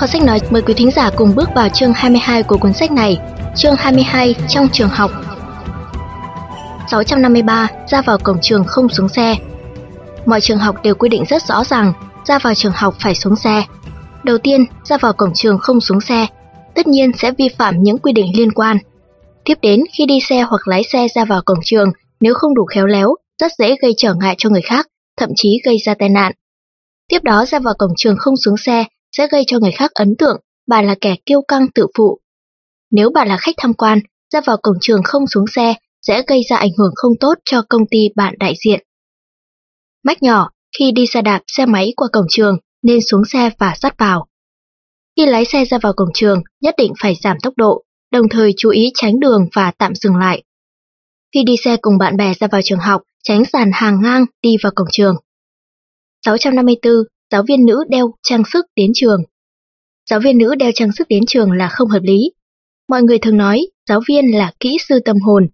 Kho sách nói mời quý thính giả cùng bước vào chương 22 của cuốn sách này. Chương 22 trong trường học. 653 ra vào cổng trường không xuống xe. Mọi trường học đều quy định rất rõ ràng, ra vào trường học phải xuống xe. Đầu tiên, ra vào cổng trường không xuống xe, tất nhiên sẽ vi phạm những quy định liên quan. Tiếp đến, khi đi xe hoặc lái xe ra vào cổng trường, nếu không đủ khéo léo, rất dễ gây trở ngại cho người khác, thậm chí gây ra tai nạn. Tiếp đó ra vào cổng trường không xuống xe sẽ gây cho người khác ấn tượng bà là kẻ kiêu căng tự phụ. Nếu bạn là khách tham quan, ra vào cổng trường không xuống xe sẽ gây ra ảnh hưởng không tốt cho công ty bạn đại diện. Mách nhỏ, khi đi xe đạp, xe máy qua cổng trường nên xuống xe và dắt vào. Khi lái xe ra vào cổng trường, nhất định phải giảm tốc độ, đồng thời chú ý tránh đường và tạm dừng lại. Khi đi xe cùng bạn bè ra vào trường học, tránh dàn hàng ngang đi vào cổng trường. 654. Giáo viên nữ đeo trang sức đến trường Giáo viên nữ đeo trang sức đến trường là không hợp lý. Mọi người thường nói giáo viên là kỹ sư tâm hồn.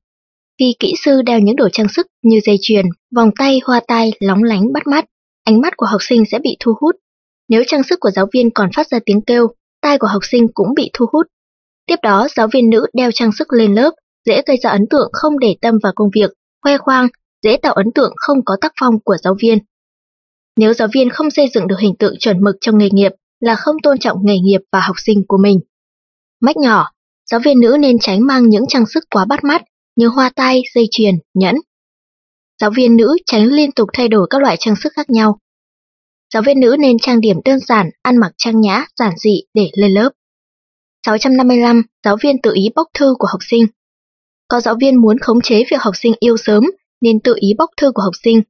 vì kỹ sư đeo những đồ trang sức như dây chuyền, vòng tay, hoa tai lóng lánh bắt mắt, ánh mắt của học sinh sẽ bị thu hút. Nếu trang sức của giáo viên còn phát ra tiếng kêu, tai của học sinh cũng bị thu hút. Tiếp đó, giáo viên nữ đeo trang sức lên lớp, dễ gây ra ấn tượng không để tâm vào công việc, khoe khoang, dễ tạo ấn tượng không có tác phong của giáo viên. Nếu giáo viên không xây dựng được hình tượng chuẩn mực trong nghề nghiệp là không tôn trọng nghề nghiệp và học sinh của mình. Mách nhỏ, giáo viên nữ nên tránh mang những trang sức quá bắt mắt như hoa tai, dây chuyền, nhẫn. Giáo viên nữ tránh liên tục thay đổi các loại trang sức khác nhau. Giáo viên nữ nên trang điểm đơn giản, ăn mặc trang nhã, giản dị để lên lớp. 655. Giáo viên tự ý bóc thư của học sinh Có giáo viên muốn khống chế việc học sinh yêu sớm nên tự ý bóc thư của học sinh.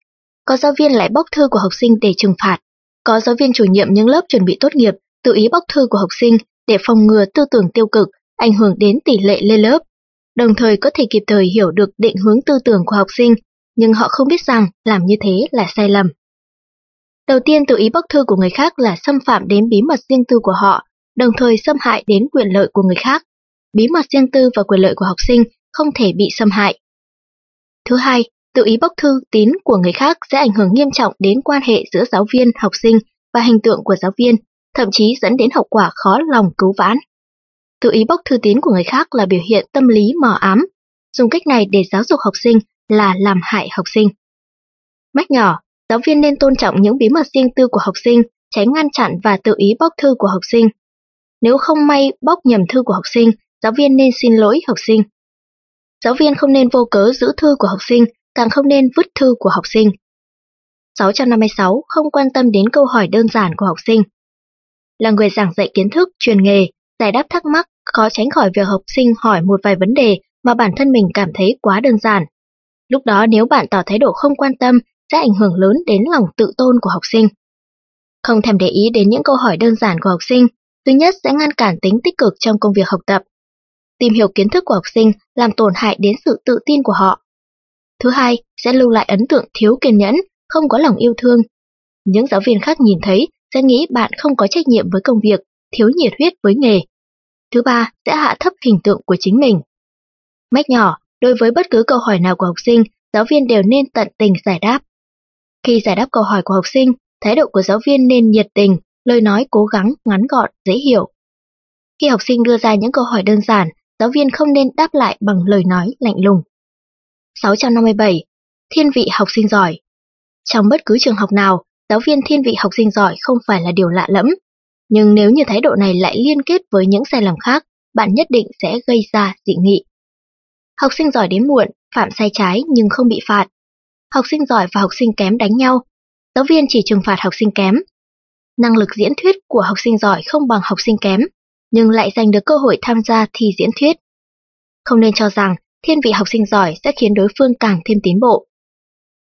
Có giáo viên lại bóc thư của học sinh để trừng phạt. Có giáo viên chủ nhiệm những lớp chuẩn bị tốt nghiệp tự ý bóc thư của học sinh để phòng ngừa tư tưởng tiêu cực, ảnh hưởng đến tỷ lệ lên lớp, đồng thời có thể kịp thời hiểu được định hướng tư tưởng của học sinh, nhưng họ không biết rằng làm như thế là sai lầm. Đầu tiên tự ý bóc thư của người khác là xâm phạm đến bí mật riêng tư của họ, đồng thời xâm hại đến quyền lợi của người khác. Bí mật riêng tư và quyền lợi của học sinh không thể bị xâm hại. Thứ hai, tự ý bóc thư tín của người khác sẽ ảnh hưởng nghiêm trọng đến quan hệ giữa giáo viên, học sinh và hình tượng của giáo viên, thậm chí dẫn đến hậu quả khó lòng cứu vãn. Tự ý bóc thư tín của người khác là biểu hiện tâm lý mờ ám, dùng cách này để giáo dục học sinh là làm hại học sinh. Mách nhỏ, giáo viên nên tôn trọng những bí mật riêng tư của học sinh, tránh ngăn chặn và tự ý bóc thư của học sinh. Nếu không may bóc nhầm thư của học sinh, giáo viên nên xin lỗi học sinh. Giáo viên không nên vô cớ giữ thư của học sinh, càng không nên vứt thư của học sinh. 656. Không quan tâm đến câu hỏi đơn giản của học sinh. Là người giảng dạy kiến thức, truyền nghề, giải đáp thắc mắc, khó tránh khỏi việc học sinh hỏi một vài vấn đề mà bản thân mình cảm thấy quá đơn giản. Lúc đó nếu bạn tỏ thái độ không quan tâm sẽ ảnh hưởng lớn đến lòng tự tôn của học sinh. Không thèm để ý đến những câu hỏi đơn giản của học sinh, thứ nhất sẽ ngăn cản tính tích cực trong công việc học tập. Tìm hiểu kiến thức của học sinh làm tổn hại đến sự tự tin của họ. Thứ hai, sẽ lưu lại ấn tượng thiếu kiên nhẫn, không có lòng yêu thương. Những giáo viên khác nhìn thấy sẽ nghĩ bạn không có trách nhiệm với công việc, thiếu nhiệt huyết với nghề. Thứ ba, sẽ hạ thấp hình tượng của chính mình. Mách nhỏ, đối với bất cứ câu hỏi nào của học sinh, giáo viên đều nên tận tình giải đáp. Khi giải đáp câu hỏi của học sinh, thái độ của giáo viên nên nhiệt tình, lời nói cố gắng, ngắn gọn, dễ hiểu. Khi học sinh đưa ra những câu hỏi đơn giản, giáo viên không nên đáp lại bằng lời nói lạnh lùng. 657. Thiên vị học sinh giỏi Trong bất cứ trường học nào, giáo viên thiên vị học sinh giỏi không phải là điều lạ lẫm. Nhưng nếu như thái độ này lại liên kết với những sai lầm khác, bạn nhất định sẽ gây ra dị nghị. Học sinh giỏi đến muộn, phạm sai trái nhưng không bị phạt. Học sinh giỏi và học sinh kém đánh nhau, giáo viên chỉ trừng phạt học sinh kém. Năng lực diễn thuyết của học sinh giỏi không bằng học sinh kém, nhưng lại giành được cơ hội tham gia thi diễn thuyết. Không nên cho rằng thiên vị học sinh giỏi sẽ khiến đối phương càng thêm tiến bộ.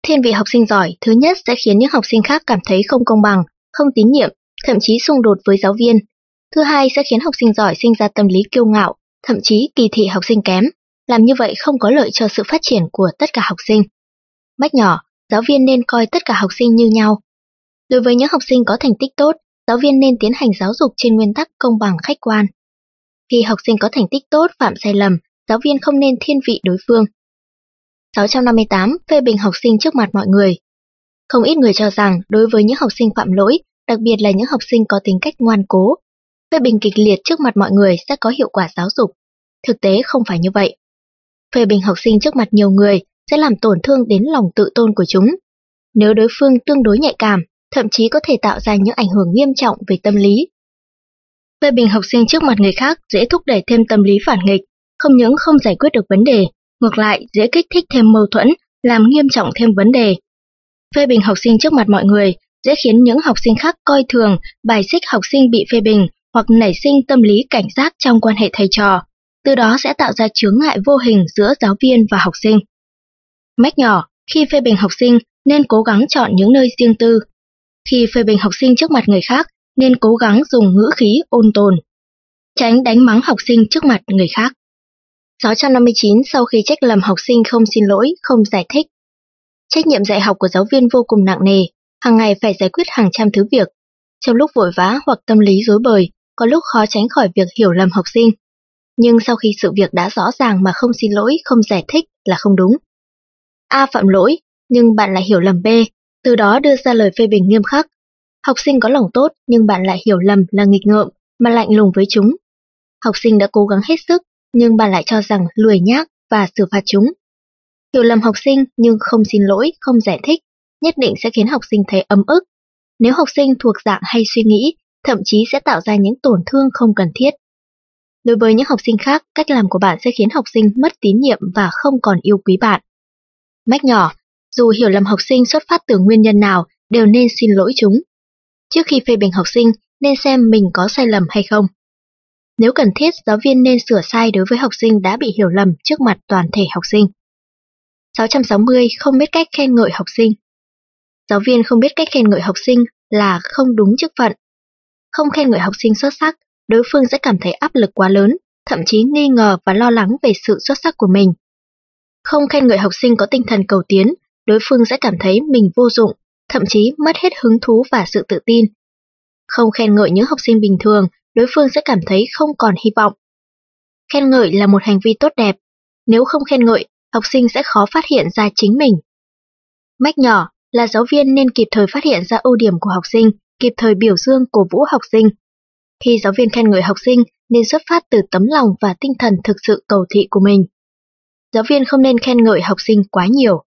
Thiên vị học sinh giỏi thứ nhất sẽ khiến những học sinh khác cảm thấy không công bằng, không tín nhiệm, thậm chí xung đột với giáo viên. Thứ hai sẽ khiến học sinh giỏi sinh ra tâm lý kiêu ngạo, thậm chí kỳ thị học sinh kém. Làm như vậy không có lợi cho sự phát triển của tất cả học sinh. Bách nhỏ, giáo viên nên coi tất cả học sinh như nhau. Đối với những học sinh có thành tích tốt, giáo viên nên tiến hành giáo dục trên nguyên tắc công bằng khách quan. Khi học sinh có thành tích tốt phạm sai lầm, giáo viên không nên thiên vị đối phương. 658. Phê bình học sinh trước mặt mọi người Không ít người cho rằng đối với những học sinh phạm lỗi, đặc biệt là những học sinh có tính cách ngoan cố, phê bình kịch liệt trước mặt mọi người sẽ có hiệu quả giáo dục. Thực tế không phải như vậy. Phê bình học sinh trước mặt nhiều người sẽ làm tổn thương đến lòng tự tôn của chúng. Nếu đối phương tương đối nhạy cảm, thậm chí có thể tạo ra những ảnh hưởng nghiêm trọng về tâm lý. Phê bình học sinh trước mặt người khác dễ thúc đẩy thêm tâm lý phản nghịch, không những không giải quyết được vấn đề, ngược lại dễ kích thích thêm mâu thuẫn, làm nghiêm trọng thêm vấn đề. Phê bình học sinh trước mặt mọi người dễ khiến những học sinh khác coi thường, bài xích học sinh bị phê bình hoặc nảy sinh tâm lý cảnh giác trong quan hệ thầy trò, từ đó sẽ tạo ra chướng ngại vô hình giữa giáo viên và học sinh. Mách nhỏ, khi phê bình học sinh nên cố gắng chọn những nơi riêng tư. Khi phê bình học sinh trước mặt người khác nên cố gắng dùng ngữ khí ôn tồn. Tránh đánh mắng học sinh trước mặt người khác. 659 sau khi trách lầm học sinh không xin lỗi, không giải thích. Trách nhiệm dạy học của giáo viên vô cùng nặng nề, hàng ngày phải giải quyết hàng trăm thứ việc. Trong lúc vội vã hoặc tâm lý rối bời, có lúc khó tránh khỏi việc hiểu lầm học sinh. Nhưng sau khi sự việc đã rõ ràng mà không xin lỗi, không giải thích là không đúng. A phạm lỗi, nhưng bạn lại hiểu lầm B, từ đó đưa ra lời phê bình nghiêm khắc. Học sinh có lòng tốt nhưng bạn lại hiểu lầm là nghịch ngợm mà lạnh lùng với chúng. Học sinh đã cố gắng hết sức nhưng bạn lại cho rằng lười nhác và xử phạt chúng. Hiểu lầm học sinh nhưng không xin lỗi, không giải thích, nhất định sẽ khiến học sinh thấy ấm ức. Nếu học sinh thuộc dạng hay suy nghĩ, thậm chí sẽ tạo ra những tổn thương không cần thiết. Đối với những học sinh khác, cách làm của bạn sẽ khiến học sinh mất tín nhiệm và không còn yêu quý bạn. Mách nhỏ, dù hiểu lầm học sinh xuất phát từ nguyên nhân nào, đều nên xin lỗi chúng. Trước khi phê bình học sinh, nên xem mình có sai lầm hay không. Nếu cần thiết, giáo viên nên sửa sai đối với học sinh đã bị hiểu lầm trước mặt toàn thể học sinh. 660. Không biết cách khen ngợi học sinh Giáo viên không biết cách khen ngợi học sinh là không đúng chức phận. Không khen ngợi học sinh xuất sắc, đối phương sẽ cảm thấy áp lực quá lớn, thậm chí nghi ngờ và lo lắng về sự xuất sắc của mình. Không khen ngợi học sinh có tinh thần cầu tiến, đối phương sẽ cảm thấy mình vô dụng, thậm chí mất hết hứng thú và sự tự tin. Không khen ngợi những học sinh bình thường, đối phương sẽ cảm thấy không còn hy vọng. Khen ngợi là một hành vi tốt đẹp, nếu không khen ngợi, học sinh sẽ khó phát hiện ra chính mình. Mách nhỏ là giáo viên nên kịp thời phát hiện ra ưu điểm của học sinh, kịp thời biểu dương cổ vũ học sinh. Khi giáo viên khen ngợi học sinh nên xuất phát từ tấm lòng và tinh thần thực sự cầu thị của mình. Giáo viên không nên khen ngợi học sinh quá nhiều.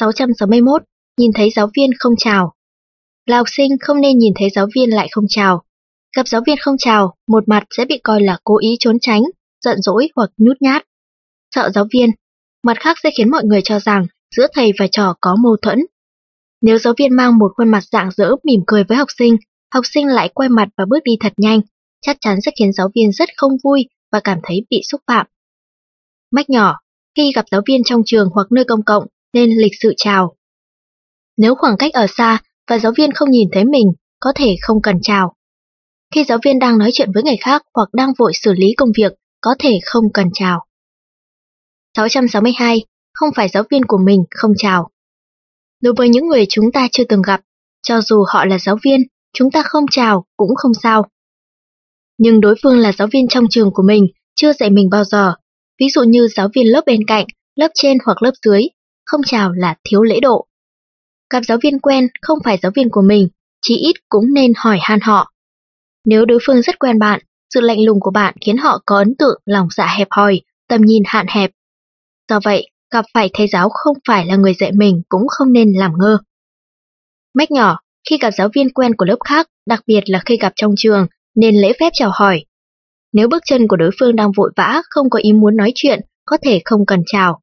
661. Nhìn thấy giáo viên không chào. Là học sinh không nên nhìn thấy giáo viên lại không chào, Gặp giáo viên không chào, một mặt sẽ bị coi là cố ý trốn tránh, giận dỗi hoặc nhút nhát. Sợ giáo viên, mặt khác sẽ khiến mọi người cho rằng giữa thầy và trò có mâu thuẫn. Nếu giáo viên mang một khuôn mặt dạng dỡ mỉm cười với học sinh, học sinh lại quay mặt và bước đi thật nhanh, chắc chắn sẽ khiến giáo viên rất không vui và cảm thấy bị xúc phạm. Mách nhỏ, khi gặp giáo viên trong trường hoặc nơi công cộng nên lịch sự chào. Nếu khoảng cách ở xa và giáo viên không nhìn thấy mình, có thể không cần chào. Khi giáo viên đang nói chuyện với người khác hoặc đang vội xử lý công việc, có thể không cần chào. 662. Không phải giáo viên của mình không chào. Đối với những người chúng ta chưa từng gặp, cho dù họ là giáo viên, chúng ta không chào cũng không sao. Nhưng đối phương là giáo viên trong trường của mình, chưa dạy mình bao giờ. Ví dụ như giáo viên lớp bên cạnh, lớp trên hoặc lớp dưới, không chào là thiếu lễ độ. Gặp giáo viên quen không phải giáo viên của mình, chí ít cũng nên hỏi han họ. Nếu đối phương rất quen bạn, sự lạnh lùng của bạn khiến họ có ấn tượng lòng dạ hẹp hòi, tầm nhìn hạn hẹp. Do vậy, gặp phải thầy giáo không phải là người dạy mình cũng không nên làm ngơ. Mách nhỏ, khi gặp giáo viên quen của lớp khác, đặc biệt là khi gặp trong trường, nên lễ phép chào hỏi. Nếu bước chân của đối phương đang vội vã, không có ý muốn nói chuyện, có thể không cần chào.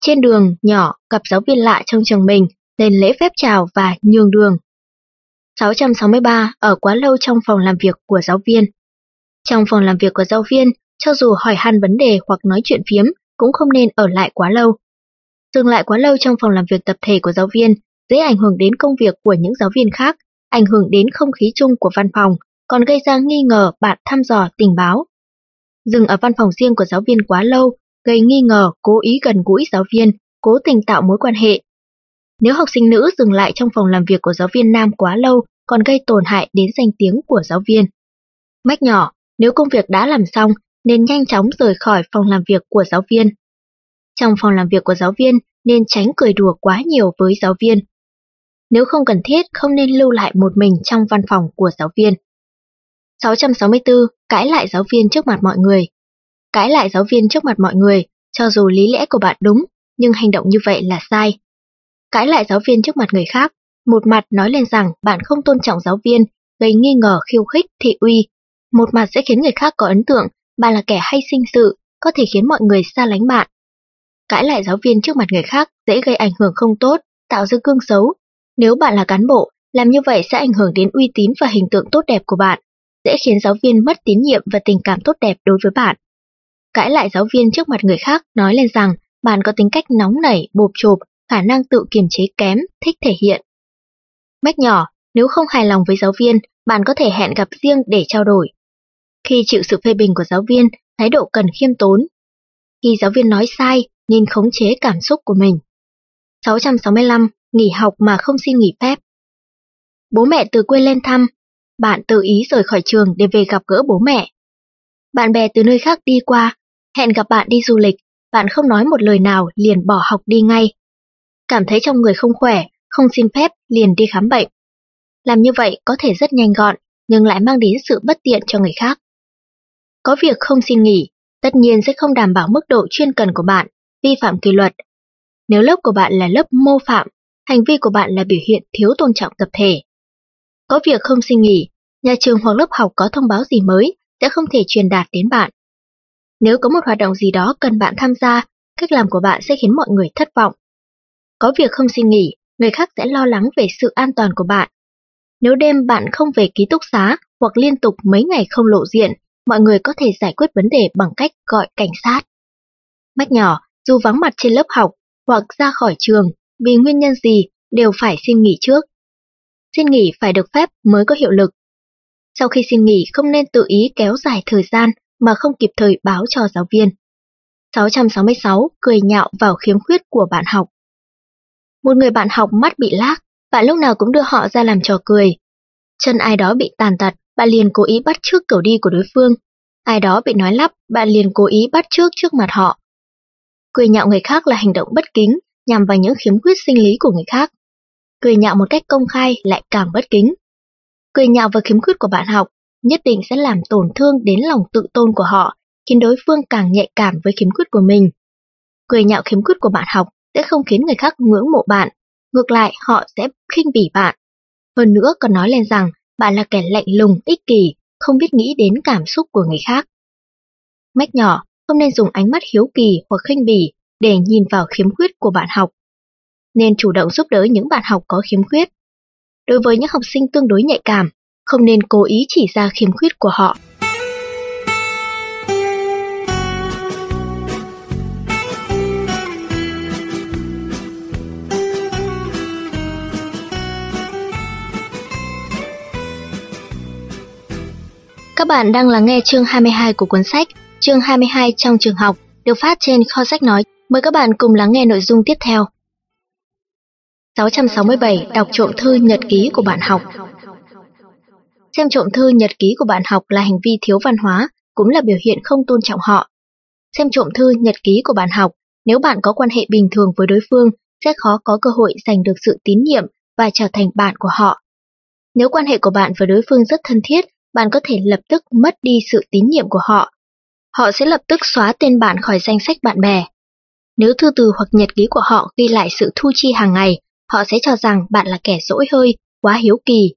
Trên đường, nhỏ, gặp giáo viên lạ trong trường mình, nên lễ phép chào và nhường đường. 663 ở quá lâu trong phòng làm việc của giáo viên. Trong phòng làm việc của giáo viên, cho dù hỏi han vấn đề hoặc nói chuyện phiếm, cũng không nên ở lại quá lâu. Dừng lại quá lâu trong phòng làm việc tập thể của giáo viên dễ ảnh hưởng đến công việc của những giáo viên khác, ảnh hưởng đến không khí chung của văn phòng, còn gây ra nghi ngờ bạn thăm dò tình báo. Dừng ở văn phòng riêng của giáo viên quá lâu, gây nghi ngờ cố ý gần gũi giáo viên, cố tình tạo mối quan hệ, nếu học sinh nữ dừng lại trong phòng làm việc của giáo viên nam quá lâu còn gây tổn hại đến danh tiếng của giáo viên. Mách nhỏ, nếu công việc đã làm xong nên nhanh chóng rời khỏi phòng làm việc của giáo viên. Trong phòng làm việc của giáo viên nên tránh cười đùa quá nhiều với giáo viên. Nếu không cần thiết không nên lưu lại một mình trong văn phòng của giáo viên. 664. Cãi lại giáo viên trước mặt mọi người Cãi lại giáo viên trước mặt mọi người, cho dù lý lẽ của bạn đúng, nhưng hành động như vậy là sai. Cãi lại giáo viên trước mặt người khác, một mặt nói lên rằng bạn không tôn trọng giáo viên, gây nghi ngờ khiêu khích, thị uy. Một mặt sẽ khiến người khác có ấn tượng bạn là kẻ hay sinh sự, có thể khiến mọi người xa lánh bạn. Cãi lại giáo viên trước mặt người khác dễ gây ảnh hưởng không tốt, tạo ra gương xấu. Nếu bạn là cán bộ, làm như vậy sẽ ảnh hưởng đến uy tín và hình tượng tốt đẹp của bạn, dễ khiến giáo viên mất tín nhiệm và tình cảm tốt đẹp đối với bạn. Cãi lại giáo viên trước mặt người khác nói lên rằng bạn có tính cách nóng nảy, bộp chộp, khả năng tự kiềm chế kém, thích thể hiện. Mách nhỏ, nếu không hài lòng với giáo viên, bạn có thể hẹn gặp riêng để trao đổi. Khi chịu sự phê bình của giáo viên, thái độ cần khiêm tốn. Khi giáo viên nói sai, nên khống chế cảm xúc của mình. 665. Nghỉ học mà không xin nghỉ phép. Bố mẹ từ quê lên thăm, bạn tự ý rời khỏi trường để về gặp gỡ bố mẹ. Bạn bè từ nơi khác đi qua, hẹn gặp bạn đi du lịch, bạn không nói một lời nào liền bỏ học đi ngay. Cảm thấy trong người không khỏe, không xin phép liền đi khám bệnh. Làm như vậy có thể rất nhanh gọn, nhưng lại mang đến sự bất tiện cho người khác. Có việc không xin nghỉ, tất nhiên sẽ không đảm bảo mức độ chuyên cần của bạn, vi phạm kỷ luật. Nếu lớp của bạn là lớp mô phạm, hành vi của bạn là biểu hiện thiếu tôn trọng tập thể. Có việc không xin nghỉ, nhà trường hoặc lớp học có thông báo gì mới sẽ không thể truyền đạt đến bạn. Nếu có một hoạt động gì đó cần bạn tham gia, cách làm của bạn sẽ khiến mọi người thất vọng. Có việc không xin nghỉ, người khác sẽ lo lắng về sự an toàn của bạn. Nếu đêm bạn không về ký túc xá hoặc liên tục mấy ngày không lộ diện, mọi người có thể giải quyết vấn đề bằng cách gọi cảnh sát. Mách nhỏ, dù vắng mặt trên lớp học hoặc ra khỏi trường, vì nguyên nhân gì đều phải xin nghỉ trước. Xin nghỉ phải được phép mới có hiệu lực. Sau khi xin nghỉ không nên tự ý kéo dài thời gian mà không kịp thời báo cho giáo viên. 666. Cười nhạo vào khiếm khuyết của bạn học một người bạn học mắt bị lác, bạn lúc nào cũng đưa họ ra làm trò cười. Chân ai đó bị tàn tật, bạn liền cố ý bắt trước kiểu đi của đối phương. Ai đó bị nói lắp, bạn liền cố ý bắt trước trước mặt họ. Cười nhạo người khác là hành động bất kính, nhằm vào những khiếm khuyết sinh lý của người khác. Cười nhạo một cách công khai lại càng bất kính. Cười nhạo vào khiếm khuyết của bạn học nhất định sẽ làm tổn thương đến lòng tự tôn của họ, khiến đối phương càng nhạy cảm với khiếm khuyết của mình. Cười nhạo khiếm khuyết của bạn học sẽ không khiến người khác ngưỡng mộ bạn, ngược lại họ sẽ khinh bỉ bạn. Hơn nữa còn nói lên rằng bạn là kẻ lạnh lùng, ích kỷ, không biết nghĩ đến cảm xúc của người khác. Mách nhỏ, không nên dùng ánh mắt hiếu kỳ hoặc khinh bỉ để nhìn vào khiếm khuyết của bạn học. Nên chủ động giúp đỡ những bạn học có khiếm khuyết. Đối với những học sinh tương đối nhạy cảm, không nên cố ý chỉ ra khiếm khuyết của họ. Các bạn đang lắng nghe chương 22 của cuốn sách Chương 22 trong trường học được phát trên kho sách nói. Mời các bạn cùng lắng nghe nội dung tiếp theo. 667 Đọc trộm thư nhật ký của bạn học Xem trộm thư nhật ký của bạn học là hành vi thiếu văn hóa, cũng là biểu hiện không tôn trọng họ. Xem trộm thư nhật ký của bạn học, nếu bạn có quan hệ bình thường với đối phương, sẽ khó có cơ hội giành được sự tín nhiệm và trở thành bạn của họ. Nếu quan hệ của bạn với đối phương rất thân thiết, bạn có thể lập tức mất đi sự tín nhiệm của họ. Họ sẽ lập tức xóa tên bạn khỏi danh sách bạn bè. Nếu thư từ hoặc nhật ký của họ ghi lại sự thu chi hàng ngày, họ sẽ cho rằng bạn là kẻ dỗi hơi, quá hiếu kỳ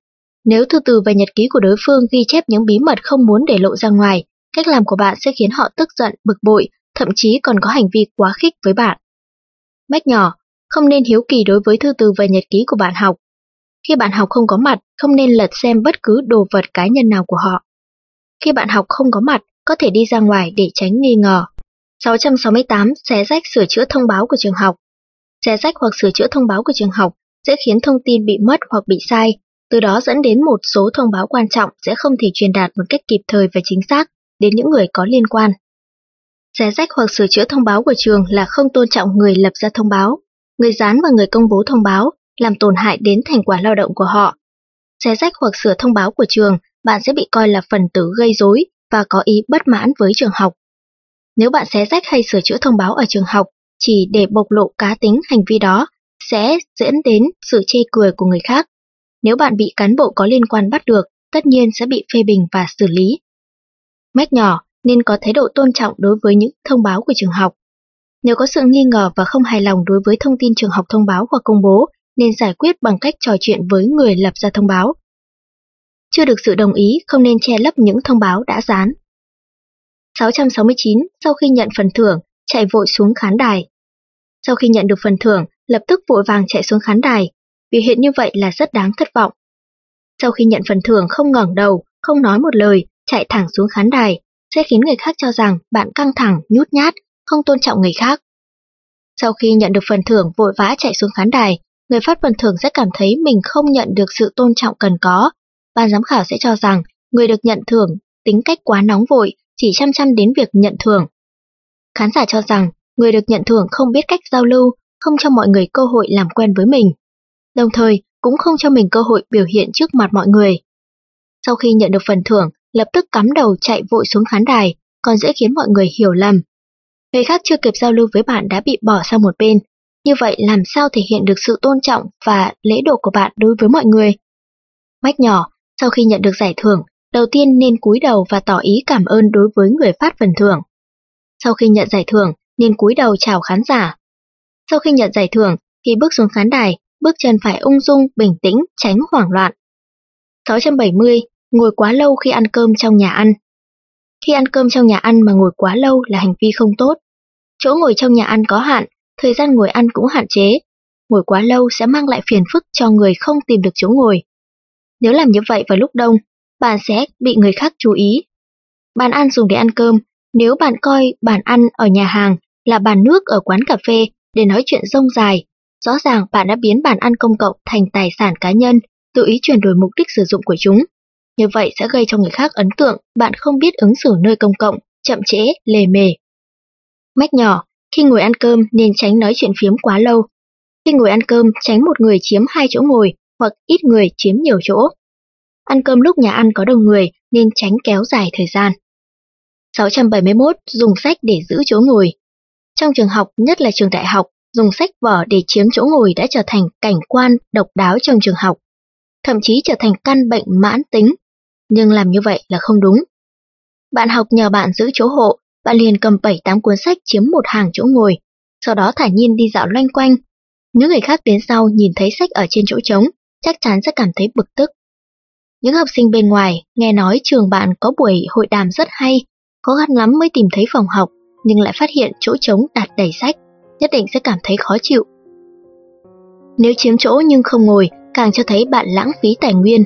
nếu thư từ và nhật ký của đối phương ghi chép những bí mật không muốn để lộ ra ngoài, cách làm của bạn sẽ khiến họ tức giận, bực bội, thậm chí còn có hành vi quá khích với bạn. Mách nhỏ, không nên hiếu kỳ đối với thư từ và nhật ký của bạn học. Khi bạn học không có mặt, không nên lật xem bất cứ đồ vật cá nhân nào của họ. Khi bạn học không có mặt, có thể đi ra ngoài để tránh nghi ngờ. 668. Xé rách sửa chữa thông báo của trường học Xé rách hoặc sửa chữa thông báo của trường học sẽ khiến thông tin bị mất hoặc bị sai, từ đó dẫn đến một số thông báo quan trọng sẽ không thể truyền đạt một cách kịp thời và chính xác đến những người có liên quan. Xé rách hoặc sửa chữa thông báo của trường là không tôn trọng người lập ra thông báo, người dán và người công bố thông báo, làm tổn hại đến thành quả lao động của họ. Xé rách hoặc sửa thông báo của trường, bạn sẽ bị coi là phần tử gây rối và có ý bất mãn với trường học. Nếu bạn xé rách hay sửa chữa thông báo ở trường học chỉ để bộc lộ cá tính hành vi đó, sẽ dẫn đến sự chê cười của người khác nếu bạn bị cán bộ có liên quan bắt được, tất nhiên sẽ bị phê bình và xử lý. Mách nhỏ nên có thái độ tôn trọng đối với những thông báo của trường học. Nếu có sự nghi ngờ và không hài lòng đối với thông tin trường học thông báo hoặc công bố, nên giải quyết bằng cách trò chuyện với người lập ra thông báo. Chưa được sự đồng ý, không nên che lấp những thông báo đã dán. 669. Sau khi nhận phần thưởng, chạy vội xuống khán đài. Sau khi nhận được phần thưởng, lập tức vội vàng chạy xuống khán đài. Biểu hiện như vậy là rất đáng thất vọng. Sau khi nhận phần thưởng không ngẩng đầu, không nói một lời, chạy thẳng xuống khán đài, sẽ khiến người khác cho rằng bạn căng thẳng, nhút nhát, không tôn trọng người khác. Sau khi nhận được phần thưởng vội vã chạy xuống khán đài, người phát phần thưởng sẽ cảm thấy mình không nhận được sự tôn trọng cần có. Ban giám khảo sẽ cho rằng người được nhận thưởng tính cách quá nóng vội, chỉ chăm chăm đến việc nhận thưởng. Khán giả cho rằng người được nhận thưởng không biết cách giao lưu, không cho mọi người cơ hội làm quen với mình. Đồng thời, cũng không cho mình cơ hội biểu hiện trước mặt mọi người. Sau khi nhận được phần thưởng, lập tức cắm đầu chạy vội xuống khán đài, còn dễ khiến mọi người hiểu lầm. Người khác chưa kịp giao lưu với bạn đã bị bỏ sang một bên, như vậy làm sao thể hiện được sự tôn trọng và lễ độ của bạn đối với mọi người? Mách nhỏ, sau khi nhận được giải thưởng, đầu tiên nên cúi đầu và tỏ ý cảm ơn đối với người phát phần thưởng. Sau khi nhận giải thưởng, nên cúi đầu chào khán giả. Sau khi nhận giải thưởng, khi bước xuống khán đài, bước chân phải ung dung, bình tĩnh, tránh hoảng loạn. 670. Ngồi quá lâu khi ăn cơm trong nhà ăn. Khi ăn cơm trong nhà ăn mà ngồi quá lâu là hành vi không tốt. Chỗ ngồi trong nhà ăn có hạn, thời gian ngồi ăn cũng hạn chế. Ngồi quá lâu sẽ mang lại phiền phức cho người không tìm được chỗ ngồi. Nếu làm như vậy vào lúc đông, bạn sẽ bị người khác chú ý. Bàn ăn dùng để ăn cơm, nếu bạn coi bàn ăn ở nhà hàng là bàn nước ở quán cà phê để nói chuyện rông dài, rõ ràng bạn đã biến bàn ăn công cộng thành tài sản cá nhân, tự ý chuyển đổi mục đích sử dụng của chúng. Như vậy sẽ gây cho người khác ấn tượng bạn không biết ứng xử nơi công cộng, chậm trễ, lề mề. Mách nhỏ, khi ngồi ăn cơm nên tránh nói chuyện phiếm quá lâu. Khi ngồi ăn cơm, tránh một người chiếm hai chỗ ngồi hoặc ít người chiếm nhiều chỗ. Ăn cơm lúc nhà ăn có đông người nên tránh kéo dài thời gian. 671. Dùng sách để giữ chỗ ngồi. Trong trường học, nhất là trường đại học, dùng sách vở để chiếm chỗ ngồi đã trở thành cảnh quan độc đáo trong trường học, thậm chí trở thành căn bệnh mãn tính. Nhưng làm như vậy là không đúng. Bạn học nhờ bạn giữ chỗ hộ, bạn liền cầm 7-8 cuốn sách chiếm một hàng chỗ ngồi, sau đó thả nhiên đi dạo loanh quanh. Những người khác đến sau nhìn thấy sách ở trên chỗ trống, chắc chắn sẽ cảm thấy bực tức. Những học sinh bên ngoài nghe nói trường bạn có buổi hội đàm rất hay, khó khăn lắm mới tìm thấy phòng học, nhưng lại phát hiện chỗ trống đặt đầy sách, nhất định sẽ cảm thấy khó chịu. Nếu chiếm chỗ nhưng không ngồi, càng cho thấy bạn lãng phí tài nguyên.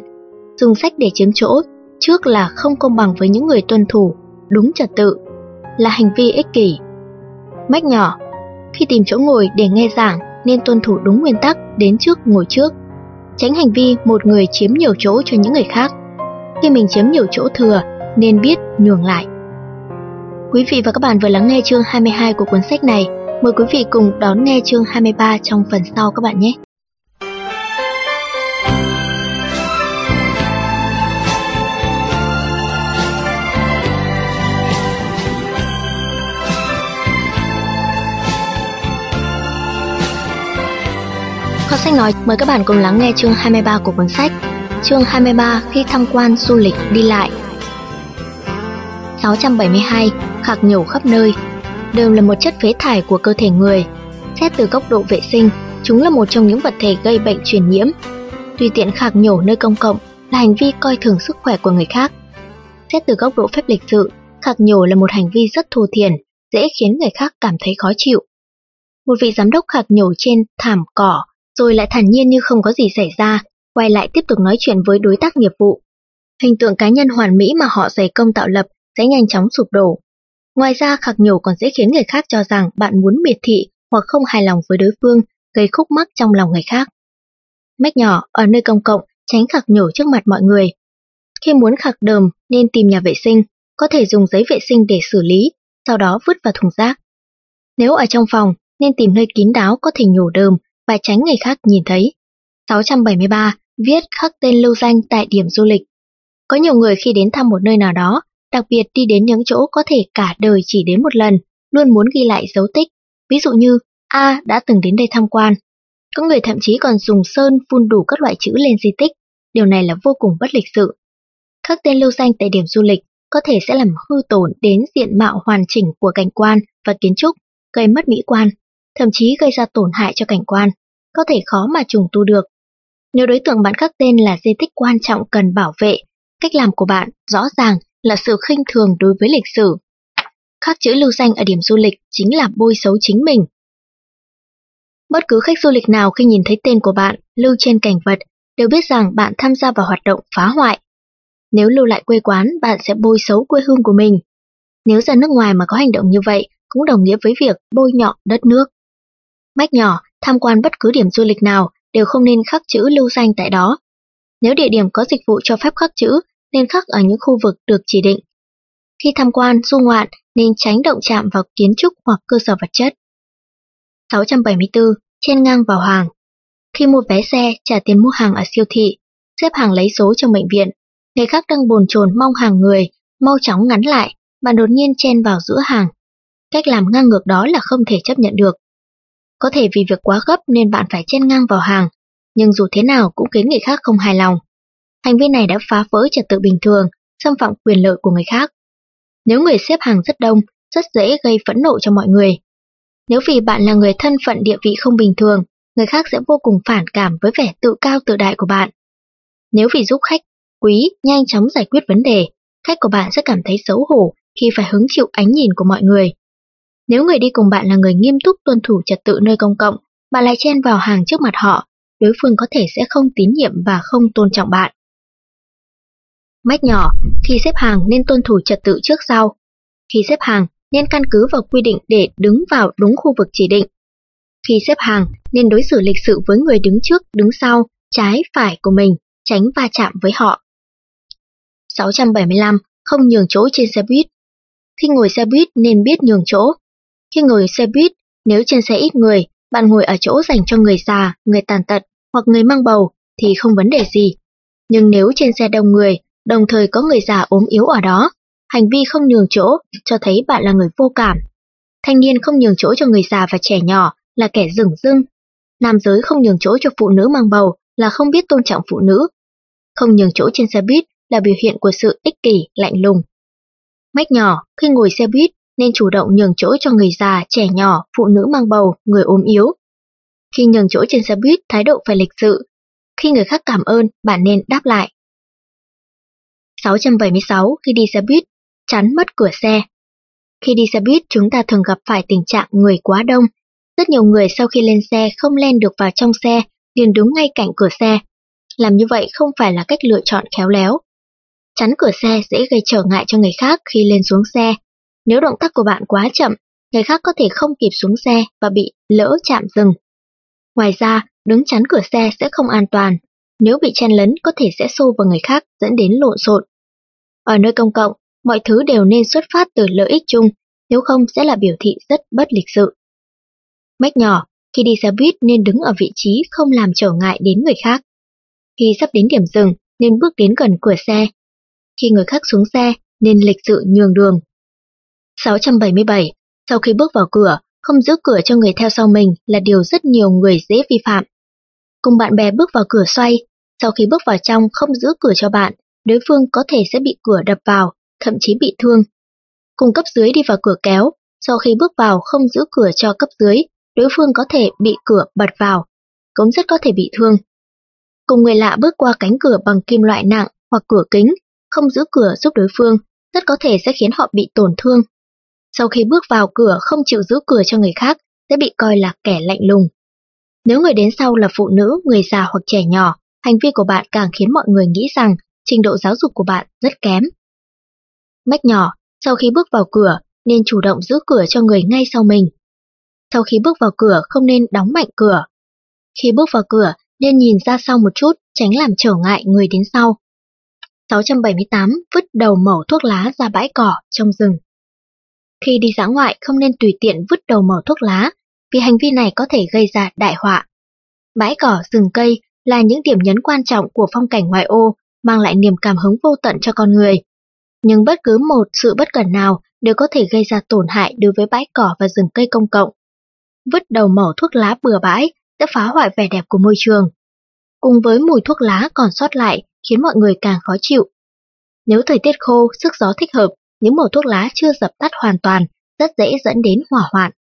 Dùng sách để chiếm chỗ trước là không công bằng với những người tuân thủ, đúng trật tự, là hành vi ích kỷ. Mách nhỏ, khi tìm chỗ ngồi để nghe giảng nên tuân thủ đúng nguyên tắc đến trước ngồi trước. Tránh hành vi một người chiếm nhiều chỗ cho những người khác. Khi mình chiếm nhiều chỗ thừa nên biết nhường lại. Quý vị và các bạn vừa lắng nghe chương 22 của cuốn sách này. Mời quý vị cùng đón nghe chương 23 trong phần sau các bạn nhé. Kho sách nói mời các bạn cùng lắng nghe chương 23 của cuốn sách. Chương 23 khi tham quan du lịch đi lại. 672 khạc nhổ khắp nơi. Đều là một chất phế thải của cơ thể người. Xét từ góc độ vệ sinh, chúng là một trong những vật thể gây bệnh truyền nhiễm. Tùy tiện khạc nhổ nơi công cộng là hành vi coi thường sức khỏe của người khác. Xét từ góc độ phép lịch sự, khạc nhổ là một hành vi rất thô thiển, dễ khiến người khác cảm thấy khó chịu. Một vị giám đốc khạc nhổ trên thảm cỏ rồi lại thản nhiên như không có gì xảy ra, quay lại tiếp tục nói chuyện với đối tác nghiệp vụ. Hình tượng cá nhân hoàn mỹ mà họ dày công tạo lập sẽ nhanh chóng sụp đổ. Ngoài ra khạc nhổ còn dễ khiến người khác cho rằng bạn muốn miệt thị hoặc không hài lòng với đối phương, gây khúc mắc trong lòng người khác. Mách nhỏ, ở nơi công cộng, tránh khạc nhổ trước mặt mọi người. Khi muốn khạc đờm nên tìm nhà vệ sinh, có thể dùng giấy vệ sinh để xử lý, sau đó vứt vào thùng rác. Nếu ở trong phòng, nên tìm nơi kín đáo có thể nhổ đờm và tránh người khác nhìn thấy. 673. Viết khắc tên lưu danh tại điểm du lịch. Có nhiều người khi đến thăm một nơi nào đó, đặc biệt đi đến những chỗ có thể cả đời chỉ đến một lần, luôn muốn ghi lại dấu tích. Ví dụ như A đã từng đến đây tham quan. Có người thậm chí còn dùng sơn phun đủ các loại chữ lên di tích. Điều này là vô cùng bất lịch sự. Khắc tên lưu danh tại điểm du lịch có thể sẽ làm hư tổn đến diện mạo hoàn chỉnh của cảnh quan và kiến trúc, gây mất mỹ quan, thậm chí gây ra tổn hại cho cảnh quan, có thể khó mà trùng tu được. Nếu đối tượng bạn khắc tên là di tích quan trọng cần bảo vệ, cách làm của bạn rõ ràng là sự khinh thường đối với lịch sử. Khắc chữ lưu danh ở điểm du lịch chính là bôi xấu chính mình. Bất cứ khách du lịch nào khi nhìn thấy tên của bạn lưu trên cảnh vật đều biết rằng bạn tham gia vào hoạt động phá hoại. Nếu lưu lại quê quán, bạn sẽ bôi xấu quê hương của mình. Nếu ra nước ngoài mà có hành động như vậy, cũng đồng nghĩa với việc bôi nhọ đất nước. Mách nhỏ, tham quan bất cứ điểm du lịch nào đều không nên khắc chữ lưu danh tại đó. Nếu địa điểm có dịch vụ cho phép khắc chữ, nên khắc ở những khu vực được chỉ định. Khi tham quan, du ngoạn, nên tránh động chạm vào kiến trúc hoặc cơ sở vật chất. 674. Chen ngang vào hàng Khi mua vé xe, trả tiền mua hàng ở siêu thị, xếp hàng lấy số trong bệnh viện, người khác đang bồn chồn mong hàng người, mau chóng ngắn lại, bạn đột nhiên chen vào giữa hàng. Cách làm ngang ngược đó là không thể chấp nhận được. Có thể vì việc quá gấp nên bạn phải chen ngang vào hàng, nhưng dù thế nào cũng khiến người khác không hài lòng. Hành vi này đã phá vỡ trật tự bình thường, xâm phạm quyền lợi của người khác. Nếu người xếp hàng rất đông, rất dễ gây phẫn nộ cho mọi người. Nếu vì bạn là người thân phận địa vị không bình thường, người khác sẽ vô cùng phản cảm với vẻ tự cao tự đại của bạn. Nếu vì giúp khách quý nhanh chóng giải quyết vấn đề, khách của bạn sẽ cảm thấy xấu hổ khi phải hứng chịu ánh nhìn của mọi người. Nếu người đi cùng bạn là người nghiêm túc tuân thủ trật tự nơi công cộng, bạn lại chen vào hàng trước mặt họ, đối phương có thể sẽ không tín nhiệm và không tôn trọng bạn. Mách nhỏ, khi xếp hàng nên tuân thủ trật tự trước sau. Khi xếp hàng, nên căn cứ vào quy định để đứng vào đúng khu vực chỉ định. Khi xếp hàng, nên đối xử lịch sự với người đứng trước, đứng sau, trái, phải của mình, tránh va chạm với họ. 675. Không nhường chỗ trên xe buýt. Khi ngồi xe buýt nên biết nhường chỗ. Khi ngồi xe buýt, nếu trên xe ít người, bạn ngồi ở chỗ dành cho người già, người tàn tật hoặc người mang bầu thì không vấn đề gì. Nhưng nếu trên xe đông người, đồng thời có người già ốm yếu ở đó, hành vi không nhường chỗ cho thấy bạn là người vô cảm. Thanh niên không nhường chỗ cho người già và trẻ nhỏ là kẻ rừng rưng. Nam giới không nhường chỗ cho phụ nữ mang bầu là không biết tôn trọng phụ nữ. Không nhường chỗ trên xe buýt là biểu hiện của sự ích kỷ, lạnh lùng. Mách nhỏ, khi ngồi xe buýt nên chủ động nhường chỗ cho người già, trẻ nhỏ, phụ nữ mang bầu, người ốm yếu. Khi nhường chỗ trên xe buýt, thái độ phải lịch sự. Khi người khác cảm ơn, bạn nên đáp lại. 676 khi đi xe buýt, chắn mất cửa xe. Khi đi xe buýt, chúng ta thường gặp phải tình trạng người quá đông. Rất nhiều người sau khi lên xe không len được vào trong xe, liền đứng ngay cạnh cửa xe. Làm như vậy không phải là cách lựa chọn khéo léo. Chắn cửa xe dễ gây trở ngại cho người khác khi lên xuống xe. Nếu động tác của bạn quá chậm, người khác có thể không kịp xuống xe và bị lỡ chạm dừng. Ngoài ra, đứng chắn cửa xe sẽ không an toàn. Nếu bị chen lấn có thể sẽ xô vào người khác dẫn đến lộn xộn. Ở nơi công cộng, mọi thứ đều nên xuất phát từ lợi ích chung, nếu không sẽ là biểu thị rất bất lịch sự. Mách nhỏ, khi đi xe buýt nên đứng ở vị trí không làm trở ngại đến người khác. Khi sắp đến điểm dừng nên bước đến gần cửa xe. Khi người khác xuống xe nên lịch sự nhường đường. 677. Sau khi bước vào cửa, không giữ cửa cho người theo sau mình là điều rất nhiều người dễ vi phạm. Cùng bạn bè bước vào cửa xoay, sau khi bước vào trong không giữ cửa cho bạn, đối phương có thể sẽ bị cửa đập vào, thậm chí bị thương. Cùng cấp dưới đi vào cửa kéo, sau khi bước vào không giữ cửa cho cấp dưới, đối phương có thể bị cửa bật vào, cũng rất có thể bị thương. Cùng người lạ bước qua cánh cửa bằng kim loại nặng hoặc cửa kính, không giữ cửa giúp đối phương, rất có thể sẽ khiến họ bị tổn thương. Sau khi bước vào cửa không chịu giữ cửa cho người khác, sẽ bị coi là kẻ lạnh lùng. Nếu người đến sau là phụ nữ, người già hoặc trẻ nhỏ, hành vi của bạn càng khiến mọi người nghĩ rằng trình độ giáo dục của bạn rất kém. Mách nhỏ, sau khi bước vào cửa, nên chủ động giữ cửa cho người ngay sau mình. Sau khi bước vào cửa không nên đóng mạnh cửa. Khi bước vào cửa, nên nhìn ra sau một chút, tránh làm trở ngại người đến sau. 678. Vứt đầu mẩu thuốc lá ra bãi cỏ trong rừng. Khi đi dã ngoại không nên tùy tiện vứt đầu mỏ thuốc lá, vì hành vi này có thể gây ra đại họa. Bãi cỏ, rừng cây là những điểm nhấn quan trọng của phong cảnh ngoại ô, mang lại niềm cảm hứng vô tận cho con người. Nhưng bất cứ một sự bất cẩn nào đều có thể gây ra tổn hại đối với bãi cỏ và rừng cây công cộng. Vứt đầu mẩu thuốc lá bừa bãi sẽ phá hoại vẻ đẹp của môi trường. Cùng với mùi thuốc lá còn sót lại khiến mọi người càng khó chịu. Nếu thời tiết khô, sức gió thích hợp, những mẩu thuốc lá chưa dập tắt hoàn toàn, rất dễ dẫn đến hỏa hoạn.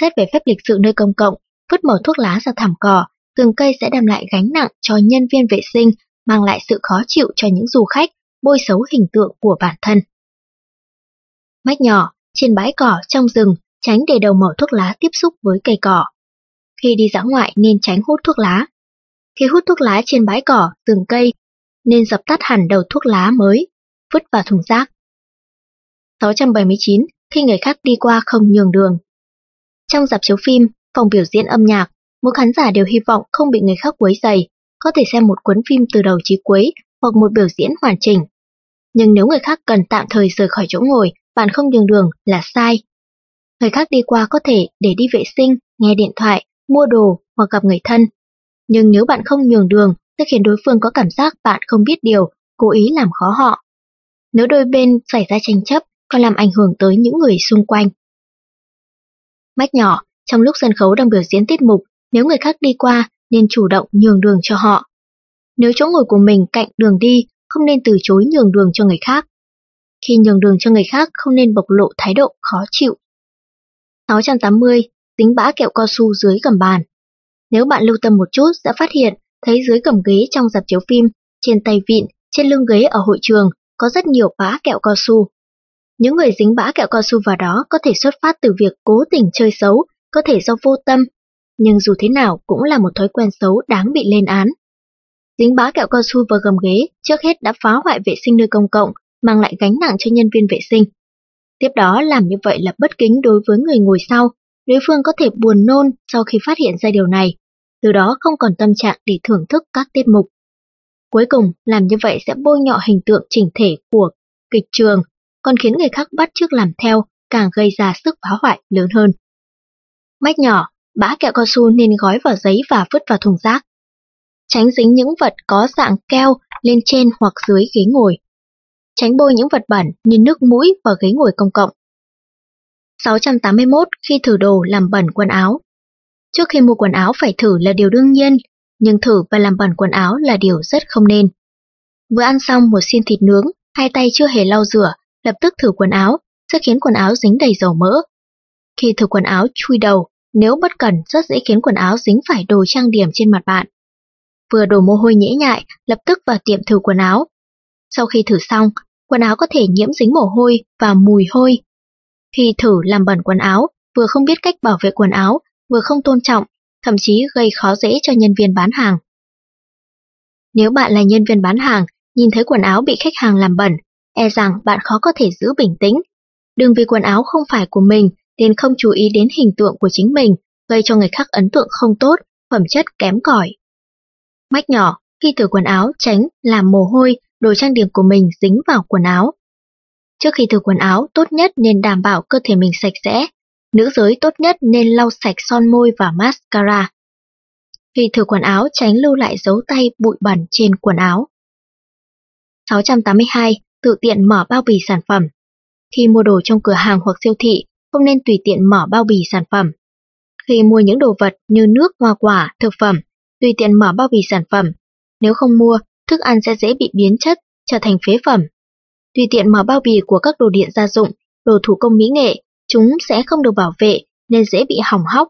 Xét về phép lịch sự nơi công cộng, vứt mẩu thuốc lá ra thảm cỏ, tường cây sẽ đem lại gánh nặng cho nhân viên vệ sinh, mang lại sự khó chịu cho những du khách, bôi xấu hình tượng của bản thân. Mách nhỏ, trên bãi cỏ, trong rừng, tránh để đầu mẩu thuốc lá tiếp xúc với cây cỏ. Khi đi dã ngoại nên tránh hút thuốc lá. Khi hút thuốc lá trên bãi cỏ, rừng cây, nên dập tắt hẳn đầu thuốc lá mới, vứt vào thùng rác. 679. Khi người khác đi qua không nhường đường. Trong dạp chiếu phim, phòng biểu diễn âm nhạc, mỗi khán giả đều hy vọng không bị người khác quấy rầy, có thể xem một cuốn phim từ đầu chí cuối hoặc một biểu diễn hoàn chỉnh. Nhưng nếu người khác cần tạm thời rời khỏi chỗ ngồi, bạn không nhường đường là sai. Người khác đi qua có thể để đi vệ sinh, nghe điện thoại, mua đồ hoặc gặp người thân. Nhưng nếu bạn không nhường đường, sẽ khiến đối phương có cảm giác bạn không biết điều, cố ý làm khó họ. Nếu đôi bên xảy ra tranh chấp, còn làm ảnh hưởng tới những người xung quanh. Mách nhỏ, trong lúc sân khấu đang biểu diễn tiết mục, nếu người khác đi qua nên chủ động nhường đường cho họ. Nếu chỗ ngồi của mình cạnh đường đi, không nên từ chối nhường đường cho người khác. Khi nhường đường cho người khác không nên bộc lộ thái độ khó chịu. 680. Tính bã kẹo cao su dưới gầm bàn. Nếu bạn lưu tâm một chút sẽ phát hiện thấy dưới gầm ghế trong dạp chiếu phim, trên tay vịn, trên lưng ghế ở hội trường có rất nhiều bã kẹo cao su. Những người dính bã kẹo cao su vào đó có thể xuất phát từ việc cố tình chơi xấu, có thể do vô tâm, nhưng dù thế nào cũng là một thói quen xấu đáng bị lên án. Dính bã kẹo cao su vào gầm ghế trước hết đã phá hoại vệ sinh nơi công cộng, mang lại gánh nặng cho nhân viên vệ sinh. Tiếp đó làm như vậy là bất kính đối với người ngồi sau, đối phương có thể buồn nôn sau khi phát hiện ra điều này, từ đó không còn tâm trạng để thưởng thức các tiết mục. Cuối cùng, làm như vậy sẽ bôi nhọ hình tượng chỉnh thể của kịch trường, còn khiến người khác bắt chước làm theo, càng gây ra sức phá hoại lớn hơn. Mách nhỏ, bã kẹo cao su nên gói vào giấy và vứt vào thùng rác. Tránh dính những vật có dạng keo lên trên hoặc dưới ghế ngồi. Tránh bôi những vật bẩn như nước mũi vào ghế ngồi công cộng. 681 khi thử đồ làm bẩn quần áo. Trước khi mua quần áo phải thử là điều đương nhiên, nhưng thử và làm bẩn quần áo là điều rất không nên. Vừa ăn xong một xiên thịt nướng, hai tay chưa hề lau rửa, lập tức thử quần áo, sẽ khiến quần áo dính đầy dầu mỡ. Khi thử quần áo chui đầu, nếu bất cẩn rất dễ khiến quần áo dính phải đồ trang điểm trên mặt bạn. Vừa đổ mồ hôi nhễ nhại, lập tức vào tiệm thử quần áo. Sau khi thử xong, quần áo có thể nhiễm dính mồ hôi và mùi hôi. Khi thử làm bẩn quần áo, vừa không biết cách bảo vệ quần áo, vừa không tôn trọng, thậm chí gây khó dễ cho nhân viên bán hàng. Nếu bạn là nhân viên bán hàng, nhìn thấy quần áo bị khách hàng làm bẩn, e rằng bạn khó có thể giữ bình tĩnh. Đừng vì quần áo không phải của mình nên không chú ý đến hình tượng của chính mình, gây cho người khác ấn tượng không tốt, phẩm chất kém cỏi. Mách nhỏ, khi thử quần áo tránh làm mồ hôi, đồ trang điểm của mình dính vào quần áo. Trước khi thử quần áo, tốt nhất nên đảm bảo cơ thể mình sạch sẽ. Nữ giới tốt nhất nên lau sạch son môi và mascara. Khi thử quần áo tránh lưu lại dấu tay bụi bẩn trên quần áo. 682. Tự tiện mở bao bì sản phẩm. Khi mua đồ trong cửa hàng hoặc siêu thị, không nên tùy tiện mở bao bì sản phẩm. Khi mua những đồ vật như nước, hoa quả, thực phẩm, tùy tiện mở bao bì sản phẩm. Nếu không mua, thức ăn sẽ dễ bị biến chất, trở thành phế phẩm. Tùy tiện mở bao bì của các đồ điện gia dụng, đồ thủ công mỹ nghệ, chúng sẽ không được bảo vệ nên dễ bị hỏng hóc.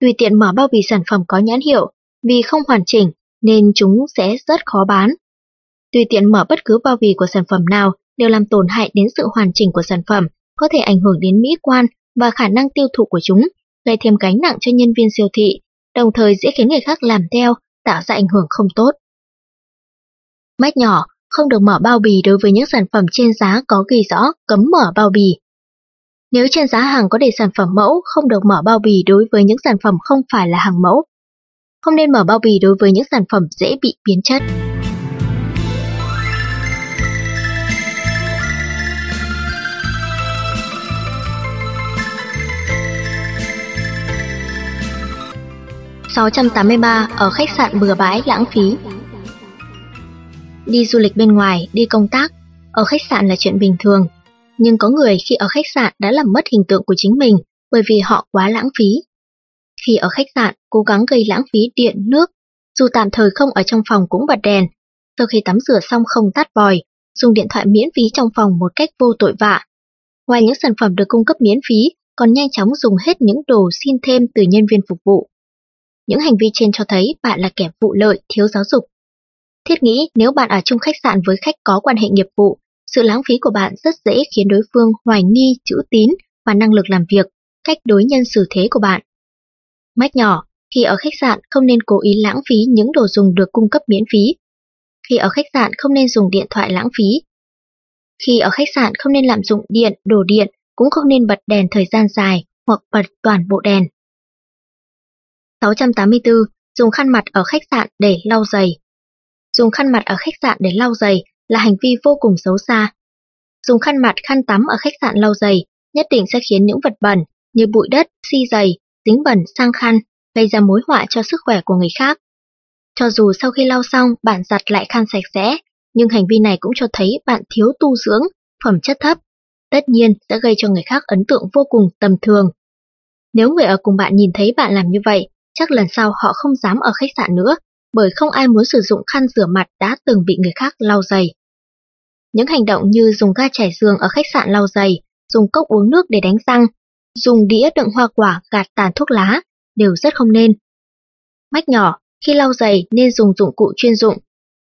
Tùy tiện mở bao bì sản phẩm có nhãn hiệu, vì không hoàn chỉnh nên chúng sẽ rất khó bán. Tùy tiện mở bất cứ bao bì của sản phẩm nào đều làm tổn hại đến sự hoàn chỉnh của sản phẩm có thể ảnh hưởng đến mỹ quan và khả năng tiêu thụ của chúng, gây thêm gánh nặng cho nhân viên siêu thị, đồng thời dễ khiến người khác làm theo, tạo ra ảnh hưởng không tốt. Mách nhỏ, không được mở bao bì đối với những sản phẩm trên giá có ghi rõ cấm mở bao bì. Nếu trên giá hàng có để sản phẩm mẫu, không được mở bao bì đối với những sản phẩm không phải là hàng mẫu. Không nên mở bao bì đối với những sản phẩm dễ bị biến chất. 683 ở khách sạn bừa bãi lãng phí. Đi du lịch bên ngoài, đi công tác, ở khách sạn là chuyện bình thường. Nhưng có người khi ở khách sạn đã làm mất hình tượng của chính mình bởi vì họ quá lãng phí. Khi ở khách sạn, cố gắng gây lãng phí điện, nước, dù tạm thời không ở trong phòng cũng bật đèn. Sau khi tắm rửa xong không tắt vòi, dùng điện thoại miễn phí trong phòng một cách vô tội vạ. Ngoài những sản phẩm được cung cấp miễn phí, còn nhanh chóng dùng hết những đồ xin thêm từ nhân viên phục vụ. Những hành vi trên cho thấy bạn là kẻ vụ lợi, thiếu giáo dục. Thiết nghĩ nếu bạn ở chung khách sạn với khách có quan hệ nghiệp vụ, sự lãng phí của bạn rất dễ khiến đối phương hoài nghi chữ tín và năng lực làm việc, cách đối nhân xử thế của bạn. Mách nhỏ, khi ở khách sạn không nên cố ý lãng phí những đồ dùng được cung cấp miễn phí. Khi ở khách sạn không nên dùng điện thoại lãng phí. Khi ở khách sạn không nên lạm dụng điện, đồ điện, cũng không nên bật đèn thời gian dài hoặc bật toàn bộ đèn. 684. Dùng khăn mặt ở khách sạn để lau giày. Dùng khăn mặt ở khách sạn để lau giày là hành vi vô cùng xấu xa. Dùng khăn mặt khăn tắm ở khách sạn lau giày nhất định sẽ khiến những vật bẩn như bụi đất, xi giày, dính bẩn sang khăn, gây ra mối họa cho sức khỏe của người khác. Cho dù sau khi lau xong bạn giặt lại khăn sạch sẽ, nhưng hành vi này cũng cho thấy bạn thiếu tu dưỡng, phẩm chất thấp. Tất nhiên sẽ gây cho người khác ấn tượng vô cùng tầm thường. Nếu người ở cùng bạn nhìn thấy bạn làm như vậy, chắc lần sau họ không dám ở khách sạn nữa, bởi không ai muốn sử dụng khăn rửa mặt đã từng bị người khác lau giày. Những hành động như dùng ga trải giường ở khách sạn lau giày, dùng cốc uống nước để đánh răng, dùng đĩa đựng hoa quả gạt tàn thuốc lá, đều rất không nên. Mách nhỏ, khi lau giày nên dùng dụng cụ chuyên dụng.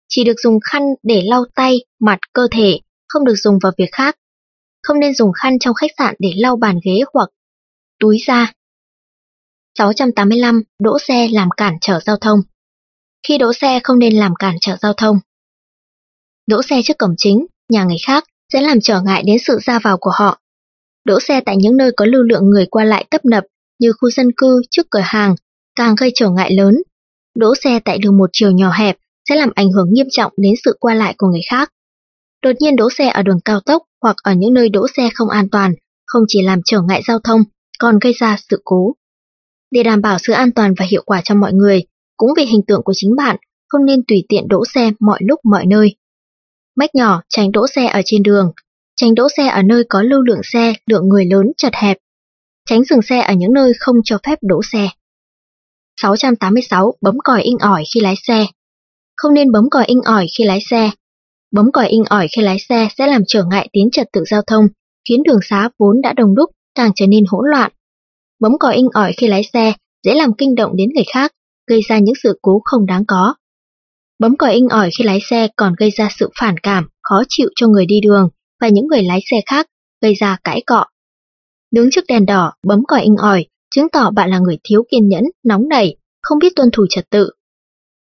Chỉ được dùng khăn để lau tay, mặt, cơ thể, không được dùng vào việc khác. Không nên dùng khăn trong khách sạn để lau bàn ghế hoặc túi da. 685. Đỗ xe làm cản trở giao thông Khi đỗ xe không nên làm cản trở giao thông. Đỗ xe trước cổng chính, nhà người khác sẽ làm trở ngại đến sự ra vào của họ. Đỗ xe tại những nơi có lưu lượng người qua lại tấp nập như khu dân cư trước cửa hàng càng gây trở ngại lớn. Đỗ xe tại đường một chiều nhỏ hẹp sẽ làm ảnh hưởng nghiêm trọng đến sự qua lại của người khác. Đột nhiên đỗ xe ở đường cao tốc hoặc ở những nơi đỗ xe không an toàn, không chỉ làm trở ngại giao thông, còn gây ra sự cố. Để đảm bảo sự an toàn và hiệu quả cho mọi người, cũng vì hình tượng của chính bạn, không nên tùy tiện đỗ xe mọi lúc mọi nơi. Mách nhỏ tránh đỗ xe ở trên đường, tránh đỗ xe ở nơi có lưu lượng xe, lượng người lớn chật hẹp, tránh dừng xe ở những nơi không cho phép đỗ xe. 686. Bấm còi inh ỏi khi lái xe Không nên bấm còi inh ỏi khi lái xe. Bấm còi inh ỏi khi lái xe sẽ làm trở ngại tiến trật tự giao thông, khiến đường xá vốn đã đông đúc càng trở nên hỗn loạn. Bấm còi inh ỏi khi lái xe dễ làm kinh động đến người khác, gây ra những sự cố không đáng có. Bấm còi inh ỏi khi lái xe còn gây ra sự phản cảm, khó chịu cho người đi đường và những người lái xe khác, gây ra cãi cọ. Đứng trước đèn đỏ, bấm còi inh ỏi, chứng tỏ bạn là người thiếu kiên nhẫn, nóng nảy, không biết tuân thủ trật tự.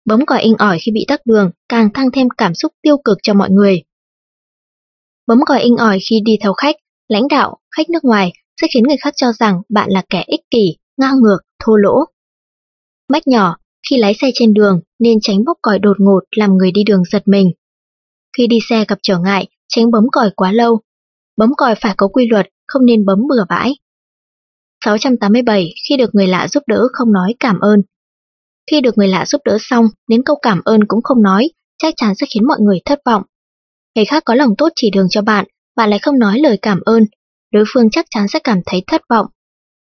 Bấm còi inh ỏi khi bị tắc đường càng tăng thêm cảm xúc tiêu cực cho mọi người. Bấm còi inh ỏi khi đi theo khách, lãnh đạo, khách nước ngoài sẽ khiến người khác cho rằng bạn là kẻ ích kỷ, ngang ngược, thô lỗ. Mách nhỏ, khi lái xe trên đường nên tránh bốc còi đột ngột làm người đi đường giật mình. Khi đi xe gặp trở ngại, tránh bấm còi quá lâu. Bấm còi phải có quy luật, không nên bấm bừa bãi. 687. Khi được người lạ giúp đỡ không nói cảm ơn. Khi được người lạ giúp đỡ xong, đến câu cảm ơn cũng không nói, chắc chắn sẽ khiến mọi người thất vọng. Người khác có lòng tốt chỉ đường cho bạn, bạn lại không nói lời cảm ơn, đối phương chắc chắn sẽ cảm thấy thất vọng.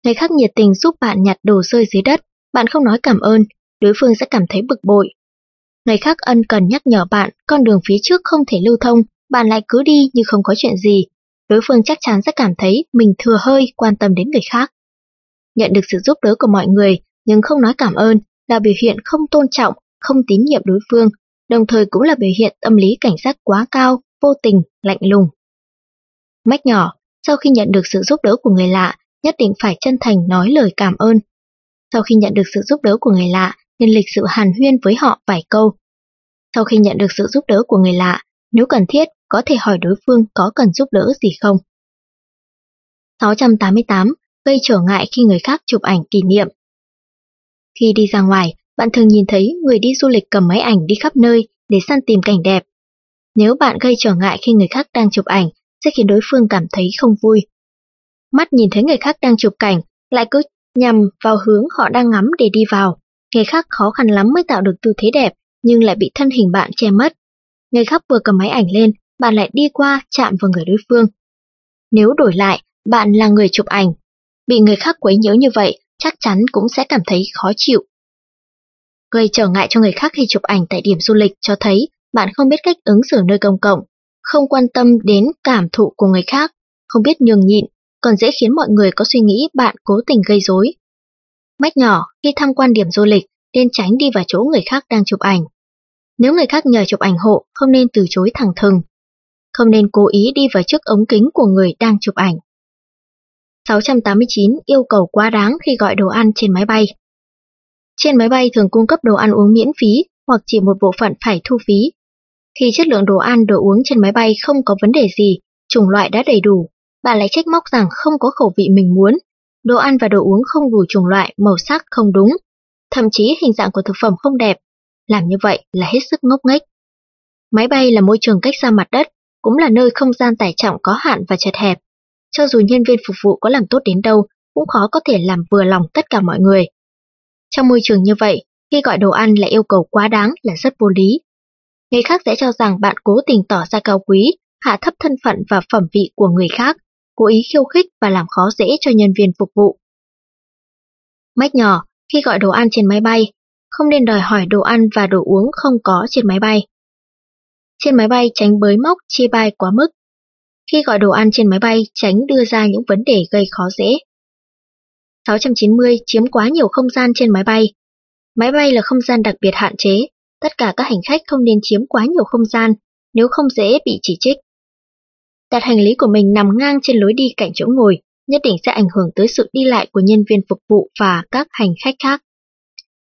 Người khác nhiệt tình giúp bạn nhặt đồ rơi dưới đất, bạn không nói cảm ơn, đối phương sẽ cảm thấy bực bội. Người khác ân cần nhắc nhở bạn con đường phía trước không thể lưu thông, bạn lại cứ đi như không có chuyện gì, đối phương chắc chắn sẽ cảm thấy mình thừa hơi quan tâm đến người khác. Nhận được sự giúp đỡ của mọi người nhưng không nói cảm ơn là biểu hiện không tôn trọng, không tín nhiệm đối phương, đồng thời cũng là biểu hiện tâm lý cảnh giác quá cao, vô tình, lạnh lùng. Mách nhỏ, sau khi nhận được sự giúp đỡ của người lạ, nhất định phải chân thành nói lời cảm ơn. Sau khi nhận được sự giúp đỡ của người lạ, nên lịch sự hàn huyên với họ vài câu. Sau khi nhận được sự giúp đỡ của người lạ, nếu cần thiết, có thể hỏi đối phương có cần giúp đỡ gì không. 688. Gây trở ngại khi người khác chụp ảnh kỷ niệm. Khi đi ra ngoài, bạn thường nhìn thấy người đi du lịch cầm máy ảnh đi khắp nơi để săn tìm cảnh đẹp. Nếu bạn gây trở ngại khi người khác đang chụp ảnh, sẽ khiến đối phương cảm thấy không vui. Mắt nhìn thấy người khác đang chụp cảnh, lại cứ nhằm vào hướng họ đang ngắm để đi vào. Người khác khó khăn lắm mới tạo được tư thế đẹp, nhưng lại bị thân hình bạn che mất. Người khác vừa cầm máy ảnh lên, bạn lại đi qua chạm vào người đối phương. Nếu đổi lại, bạn là người chụp ảnh, bị người khác quấy nhiễu như vậy chắc chắn cũng sẽ cảm thấy khó chịu. Gây trở ngại cho người khác khi chụp ảnh tại điểm du lịch cho thấy bạn không biết cách ứng xử nơi công cộng, không quan tâm đến cảm thụ của người khác, không biết nhường nhịn, còn dễ khiến mọi người có suy nghĩ bạn cố tình gây rối. Mách nhỏ, khi tham quan điểm du lịch, nên tránh đi vào chỗ người khác đang chụp ảnh. Nếu người khác nhờ chụp ảnh hộ, không nên từ chối thẳng thừng. Không nên cố ý đi vào trước ống kính của người đang chụp ảnh. 689 yêu cầu quá đáng khi gọi đồ ăn trên máy bay. Trên máy bay thường cung cấp đồ ăn uống miễn phí hoặc chỉ một bộ phận phải thu phí. Khi chất lượng đồ ăn, đồ uống trên máy bay không có vấn đề gì, chủng loại đã đầy đủ, bà lại trách móc rằng không có khẩu vị mình muốn, đồ ăn và đồ uống không đủ chủng loại, màu sắc không đúng, thậm chí hình dạng của thực phẩm không đẹp. Làm như vậy là hết sức ngốc nghếch. Máy bay là môi trường cách xa mặt đất, cũng là nơi không gian tải trọng có hạn và chật hẹp. Cho dù nhân viên phục vụ có làm tốt đến đâu, cũng khó có thể làm vừa lòng tất cả mọi người. Trong môi trường như vậy, khi gọi đồ ăn là yêu cầu quá đáng là rất vô lý. Người khác sẽ cho rằng bạn cố tình tỏ ra cao quý, hạ thấp thân phận và phẩm vị của người khác, cố ý khiêu khích và làm khó dễ cho nhân viên phục vụ. Mách nhỏ, khi gọi đồ ăn trên máy bay, không nên đòi hỏi đồ ăn và đồ uống không có trên máy bay. Trên máy bay tránh bới móc, chia bai quá mức. Khi gọi đồ ăn trên máy bay, tránh đưa ra những vấn đề gây khó dễ. 690 chiếm quá nhiều không gian trên máy bay. Máy bay là không gian đặc biệt hạn chế, tất cả các hành khách không nên chiếm quá nhiều không gian, nếu không dễ bị chỉ trích. Đặt hành lý của mình nằm ngang trên lối đi cạnh chỗ ngồi, nhất định sẽ ảnh hưởng tới sự đi lại của nhân viên phục vụ và các hành khách khác.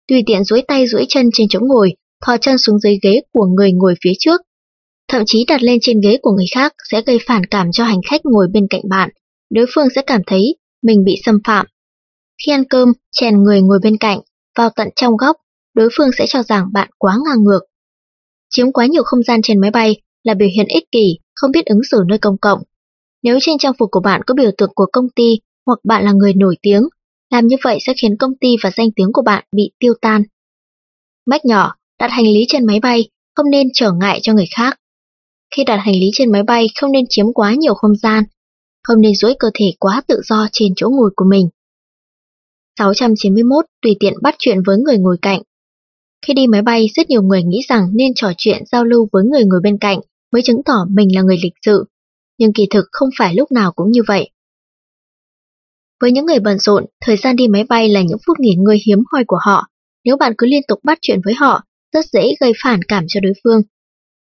Tùy tiện duỗi tay duỗi chân trên chỗ ngồi, thò chân xuống dưới ghế của người ngồi phía trước. Thậm chí đặt lên trên ghế của người khác sẽ gây phản cảm cho hành khách ngồi bên cạnh bạn, đối phương sẽ cảm thấy mình bị xâm phạm. Khi ăn cơm, chèn người ngồi bên cạnh, vào tận trong góc, đối phương sẽ cho rằng bạn quá ngang ngược. Chiếm quá nhiều không gian trên máy bay là biểu hiện ích kỷ, không biết ứng xử nơi công cộng. Nếu trên trang phục của bạn có biểu tượng của công ty hoặc bạn là người nổi tiếng, làm như vậy sẽ khiến công ty và danh tiếng của bạn bị tiêu tan. Mách nhỏ, đặt hành lý trên máy bay không nên trở ngại cho người khác. Khi đặt hành lý trên máy bay không nên chiếm quá nhiều không gian, không nên duỗi cơ thể quá tự do trên chỗ ngồi của mình. 691 tùy tiện bắt chuyện với người ngồi cạnh. Khi đi máy bay, rất nhiều người nghĩ rằng nên trò chuyện giao lưu với người ngồi bên cạnh mới chứng tỏ mình là người lịch sự, nhưng kỳ thực không phải lúc nào cũng như vậy. Với những người bận rộn, thời gian đi máy bay là những phút nghỉ ngơi hiếm hoi của họ. Nếu bạn cứ liên tục bắt chuyện với họ, rất dễ gây phản cảm cho đối phương.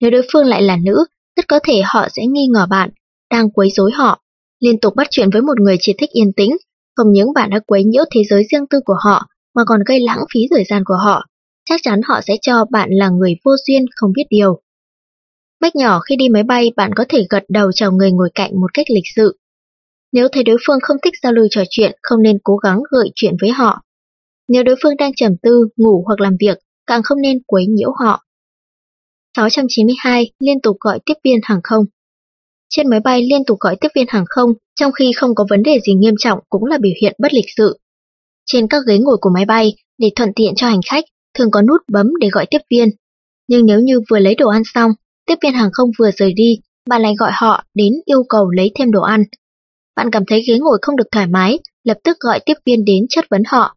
Nếu đối phương lại là nữ, rất có thể họ sẽ nghi ngờ bạn, đang quấy rối họ. Liên tục bắt chuyện với một người chỉ thích yên tĩnh, không những bạn đã quấy nhiễu thế giới riêng tư của họ, mà còn gây lãng phí thời gian của họ. Chắc chắn họ sẽ cho bạn là người vô duyên không biết điều. Mách nhỏ khi đi máy bay bạn có thể gật đầu chào người ngồi cạnh một cách lịch sự. Nếu thấy đối phương không thích giao lưu trò chuyện, không nên cố gắng gợi chuyện với họ. Nếu đối phương đang trầm tư, ngủ hoặc làm việc, càng không nên quấy nhiễu họ. 692. Liên tục gọi tiếp viên hàng không Trên máy bay liên tục gọi tiếp viên hàng không trong khi không có vấn đề gì nghiêm trọng cũng là biểu hiện bất lịch sự. Trên các ghế ngồi của máy bay, để thuận tiện cho hành khách, thường có nút bấm để gọi tiếp viên. Nhưng nếu như vừa lấy đồ ăn xong, tiếp viên hàng không vừa rời đi, bạn lại gọi họ đến yêu cầu lấy thêm đồ ăn. Bạn cảm thấy ghế ngồi không được thoải mái, lập tức gọi tiếp viên đến chất vấn họ.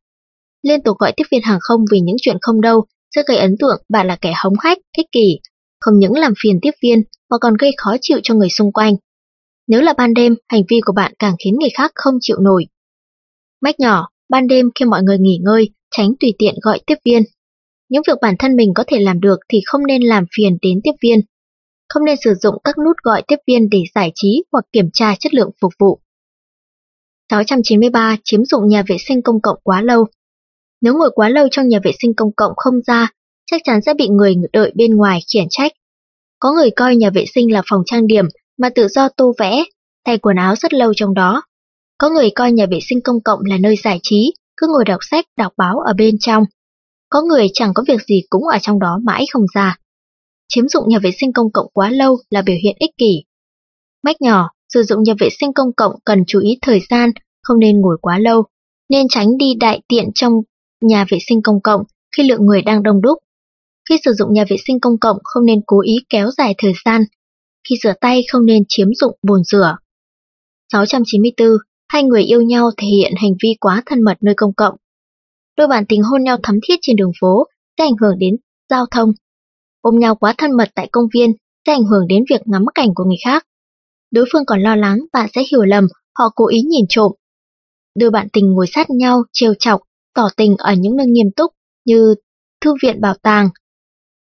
Liên tục gọi tiếp viên hàng không vì những chuyện không đâu sẽ gây ấn tượng bạn là kẻ hống hách, ích kỷ, không những làm phiền tiếp viên mà còn gây khó chịu cho người xung quanh. Nếu là ban đêm, hành vi của bạn càng khiến người khác không chịu nổi. Mách nhỏ, ban đêm khi mọi người nghỉ ngơi, tránh tùy tiện gọi tiếp viên. Những việc bản thân mình có thể làm được thì không nên làm phiền đến tiếp viên. Không nên sử dụng các nút gọi tiếp viên để giải trí hoặc kiểm tra chất lượng phục vụ. 693. Chiếm dụng nhà vệ sinh công cộng quá lâu Nếu ngồi quá lâu trong nhà vệ sinh công cộng không ra, chắc chắn sẽ bị người đợi bên ngoài khiển trách. Có người coi nhà vệ sinh là phòng trang điểm mà tự do tô vẽ, thay quần áo rất lâu trong đó. Có người coi nhà vệ sinh công cộng là nơi giải trí, cứ ngồi đọc sách, đọc báo ở bên trong. Có người chẳng có việc gì cũng ở trong đó mãi không ra. Chiếm dụng nhà vệ sinh công cộng quá lâu là biểu hiện ích kỷ. Mách nhỏ, sử dụng nhà vệ sinh công cộng cần chú ý thời gian, không nên ngồi quá lâu, nên tránh đi đại tiện trong nhà vệ sinh công cộng khi lượng người đang đông đúc. Khi sử dụng nhà vệ sinh công cộng không nên cố ý kéo dài thời gian. Khi rửa tay không nên chiếm dụng bồn rửa. 694. Hai người yêu nhau thể hiện hành vi quá thân mật nơi công cộng. Đôi bạn tình hôn nhau thắm thiết trên đường phố sẽ ảnh hưởng đến giao thông. Ôm nhau quá thân mật tại công viên sẽ ảnh hưởng đến việc ngắm cảnh của người khác. Đối phương còn lo lắng bạn sẽ hiểu lầm họ cố ý nhìn trộm. đôi bạn tình ngồi sát nhau, trêu chọc, tỏ tình ở những nơi nghiêm túc như thư viện bảo tàng,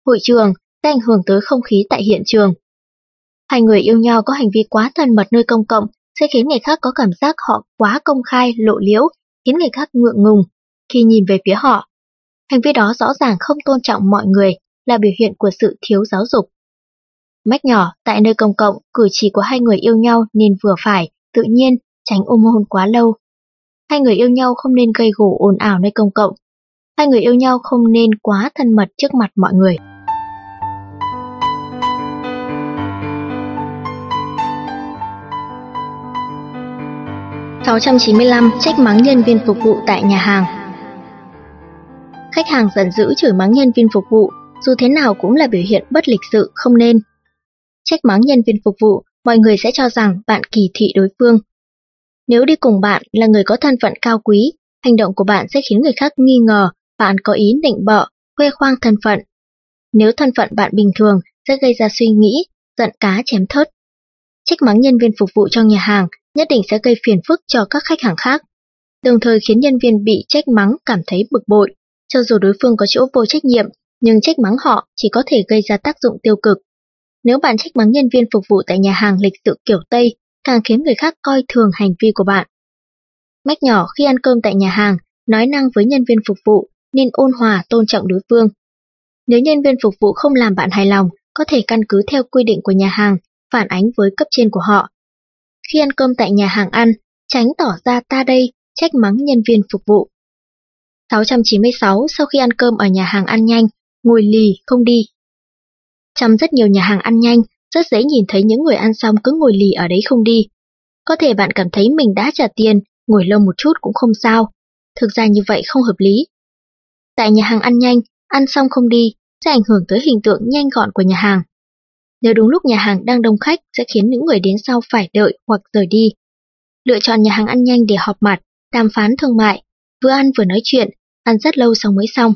hội trường sẽ ảnh hưởng tới không khí tại hiện trường. Hai người yêu nhau có hành vi quá thân mật nơi công cộng sẽ khiến người khác có cảm giác họ quá công khai, lộ liễu, khiến người khác ngượng ngùng khi nhìn về phía họ. Hành vi đó rõ ràng không tôn trọng mọi người, là biểu hiện của sự thiếu giáo dục. Mách nhỏ, tại nơi công cộng, cử chỉ của hai người yêu nhau nên vừa phải, tự nhiên, tránh ôm hôn quá lâu. Hai người yêu nhau không nên gây gổ ồn ào nơi công cộng. Hai người yêu nhau không nên quá thân mật trước mặt mọi người. Sáu trăm chín mươi lăm trách mắng nhân viên phục vụ tại nhà hàng. Khách hàng giận dữ chửi mắng nhân viên phục vụ dù thế nào cũng là biểu hiện bất lịch sự không nên. Trách mắng nhân viên phục vụ, mọi người sẽ cho rằng bạn kỳ thị đối phương. Nếu đi cùng bạn là người có thân phận cao quý, hành động của bạn sẽ khiến người khác nghi ngờ bạn có ý định bợ, khoe khoang thân phận. Nếu thân phận bạn bình thường sẽ gây ra suy nghĩ, giận cá chém thớt. Trách mắng nhân viên phục vụ trong nhà hàng nhất định sẽ gây phiền phức cho các khách hàng khác, đồng thời khiến nhân viên bị trách mắng cảm thấy bực bội, cho dù đối phương có chỗ vô trách nhiệm nhưng trách mắng họ chỉ có thể gây ra tác dụng tiêu cực. Nếu bạn trách mắng nhân viên phục vụ tại nhà hàng lịch sự kiểu Tây, càng khiến người khác coi thường hành vi của bạn. Mách nhỏ khi ăn cơm tại nhà hàng, nói năng với nhân viên phục vụ nên ôn hòa tôn trọng đối phương. Nếu nhân viên phục vụ không làm bạn hài lòng, có thể căn cứ theo quy định của nhà hàng, phản ánh với cấp trên của họ. Khi ăn cơm tại nhà hàng ăn, tránh tỏ ra ta đây, trách mắng nhân viên phục vụ. 696 sau khi ăn cơm ở nhà hàng ăn nhanh, ngồi lì, không đi. Trong rất nhiều nhà hàng ăn nhanh, rất dễ nhìn thấy những người ăn xong cứ ngồi lì ở đấy không đi. Có thể bạn cảm thấy mình đã trả tiền, ngồi lâu một chút cũng không sao. Thực ra như vậy không hợp lý. Tại nhà hàng ăn nhanh, ăn xong không đi, sẽ ảnh hưởng tới hình tượng nhanh gọn của nhà hàng. Nếu đúng lúc nhà hàng đang đông khách sẽ khiến những người đến sau phải đợi hoặc rời đi. Lựa chọn nhà hàng ăn nhanh để họp mặt, đàm phán thương mại, vừa ăn vừa nói chuyện, ăn rất lâu xong mới xong.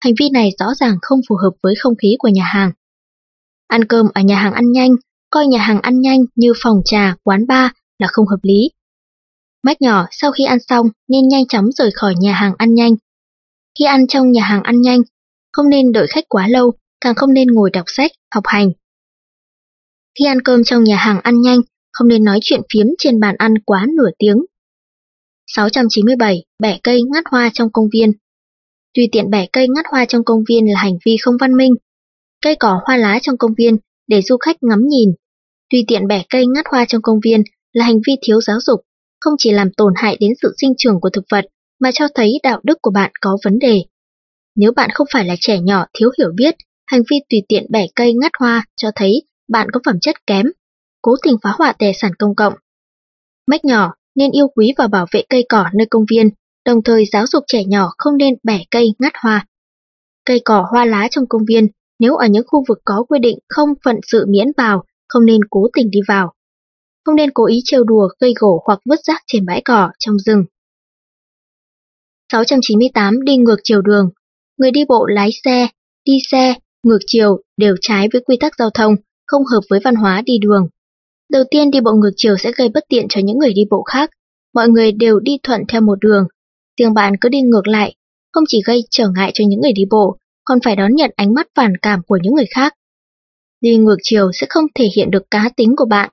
Hành vi này rõ ràng không phù hợp với không khí của nhà hàng. Ăn cơm ở nhà hàng ăn nhanh, coi nhà hàng ăn nhanh như phòng trà, quán bar là không hợp lý. Mách nhỏ sau khi ăn xong nên nhanh chóng rời khỏi nhà hàng ăn nhanh. Khi ăn trong nhà hàng ăn nhanh, không nên đợi khách quá lâu, càng không nên ngồi đọc sách, học hành. Khi ăn cơm trong nhà hàng ăn nhanh, không nên nói chuyện phiếm trên bàn ăn quá nửa tiếng. 697. Bẻ cây ngắt hoa trong công viên Tùy tiện bẻ cây ngắt hoa trong công viên là hành vi không văn minh. Cây cỏ hoa lá trong công viên để du khách ngắm nhìn. Tùy tiện bẻ cây ngắt hoa trong công viên là hành vi thiếu giáo dục, không chỉ làm tổn hại đến sự sinh trưởng của thực vật mà cho thấy đạo đức của bạn có vấn đề. Nếu bạn không phải là trẻ nhỏ thiếu hiểu biết, hành vi tùy tiện bẻ cây ngắt hoa cho thấy bạn có phẩm chất kém, cố tình phá hoại tài sản công cộng. Mách nhỏ nên yêu quý và bảo vệ cây cỏ nơi công viên đồng thời giáo dục trẻ nhỏ không nên bẻ cây ngắt hoa. Cây cỏ hoa lá trong công viên, nếu ở những khu vực có quy định không phận sự miễn vào, không nên cố tình đi vào. Không nên cố ý trêu đùa, gây gổ hoặc vứt rác trên bãi cỏ, trong rừng. 698 đi ngược chiều đường. Người đi bộ lái xe, đi xe, ngược chiều đều trái với quy tắc giao thông, không hợp với văn hóa đi đường. Đầu tiên đi bộ ngược chiều sẽ gây bất tiện cho những người đi bộ khác. Mọi người đều đi thuận theo một đường, riêng bạn cứ đi ngược lại, không chỉ gây trở ngại cho những người đi bộ, còn phải đón nhận ánh mắt phản cảm của những người khác. Đi ngược chiều sẽ không thể hiện được cá tính của bạn.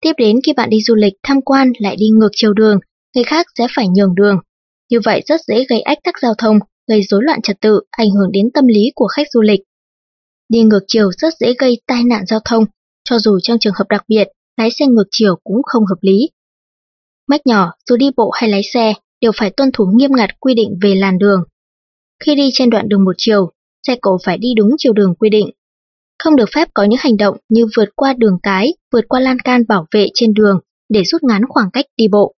Tiếp đến khi bạn đi du lịch tham quan lại đi ngược chiều đường, người khác sẽ phải nhường đường. Như vậy rất dễ gây ách tắc giao thông, gây rối loạn trật tự, ảnh hưởng đến tâm lý của khách du lịch. Đi ngược chiều rất dễ gây tai nạn giao thông, cho dù trong trường hợp đặc biệt, lái xe ngược chiều cũng không hợp lý. Mách nhỏ, dù đi bộ hay lái xe, đều phải tuân thủ nghiêm ngặt quy định về làn đường. Khi đi trên đoạn đường một chiều, xe cộ phải đi đúng chiều đường quy định. Không được phép có những hành động như vượt qua đường cái, vượt qua lan can bảo vệ trên đường để rút ngắn khoảng cách đi bộ.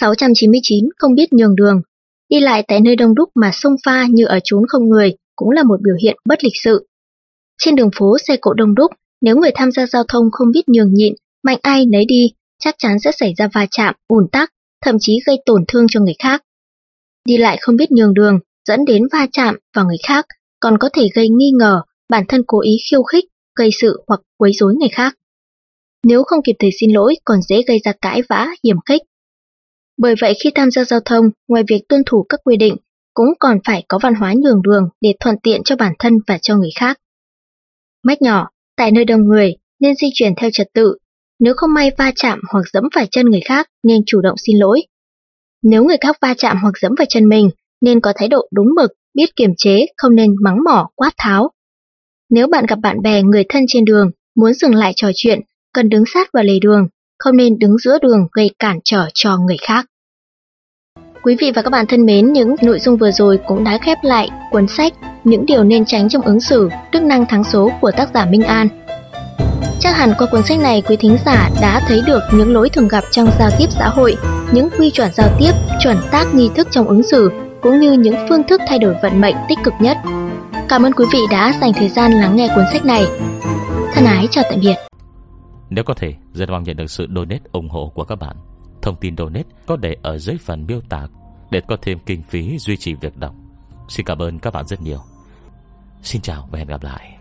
699 không biết nhường đường. Đi lại tại nơi đông đúc mà xông pha như ở chốn không người cũng là một biểu hiện bất lịch sự. Trên đường phố xe cộ đông đúc, nếu người tham gia giao thông không biết nhường nhịn, mạnh ai nấy đi, chắc chắn sẽ xảy ra va chạm, ùn tắc, thậm chí gây tổn thương cho người khác. Đi lại không biết nhường đường, dẫn đến va chạm vào người khác, còn có thể gây nghi ngờ bản thân cố ý khiêu khích, gây sự hoặc quấy rối người khác. Nếu không kịp thời xin lỗi còn dễ gây ra cãi vã, hiểm khích. Bởi vậy khi tham gia giao thông, ngoài việc tuân thủ các quy định, cũng còn phải có văn hóa nhường đường để thuận tiện cho bản thân và cho người khác. Mách nhỏ, tại nơi đông người, nên di chuyển theo trật tự. Nếu không may va chạm hoặc dẫm phải chân người khác, nên chủ động xin lỗi. Nếu người khác va chạm hoặc dẫm vào chân mình, nên có thái độ đúng mực, biết kiềm chế, không nên mắng mỏ, quát tháo. Nếu bạn gặp bạn bè, người thân trên đường, muốn dừng lại trò chuyện, cần đứng sát vào lề đường, không nên đứng giữa đường gây cản trở cho người khác. Quý vị và các bạn thân mến, những nội dung vừa rồi cũng đã khép lại cuốn sách Những điều nên tránh trong ứng xử, đức năng thắng số của tác giả Minh An. Chắc hẳn qua cuốn sách này quý thính giả đã thấy được những lỗi thường gặp trong giao tiếp xã hội, những quy chuẩn giao tiếp, chuẩn tác nghi thức trong ứng xử, cũng như những phương thức thay đổi vận mệnh tích cực nhất. Cảm ơn quý vị đã dành thời gian lắng nghe cuốn sách này. Thân ái chào tạm biệt. Nếu có thể, rất mong nhận được sự donate ủng hộ của các bạn. Thông tin donate có để ở dưới phần miêu tả để có thêm kinh phí duy trì việc đọc. Xin cảm ơn các bạn rất nhiều. Xin chào và hẹn gặp lại.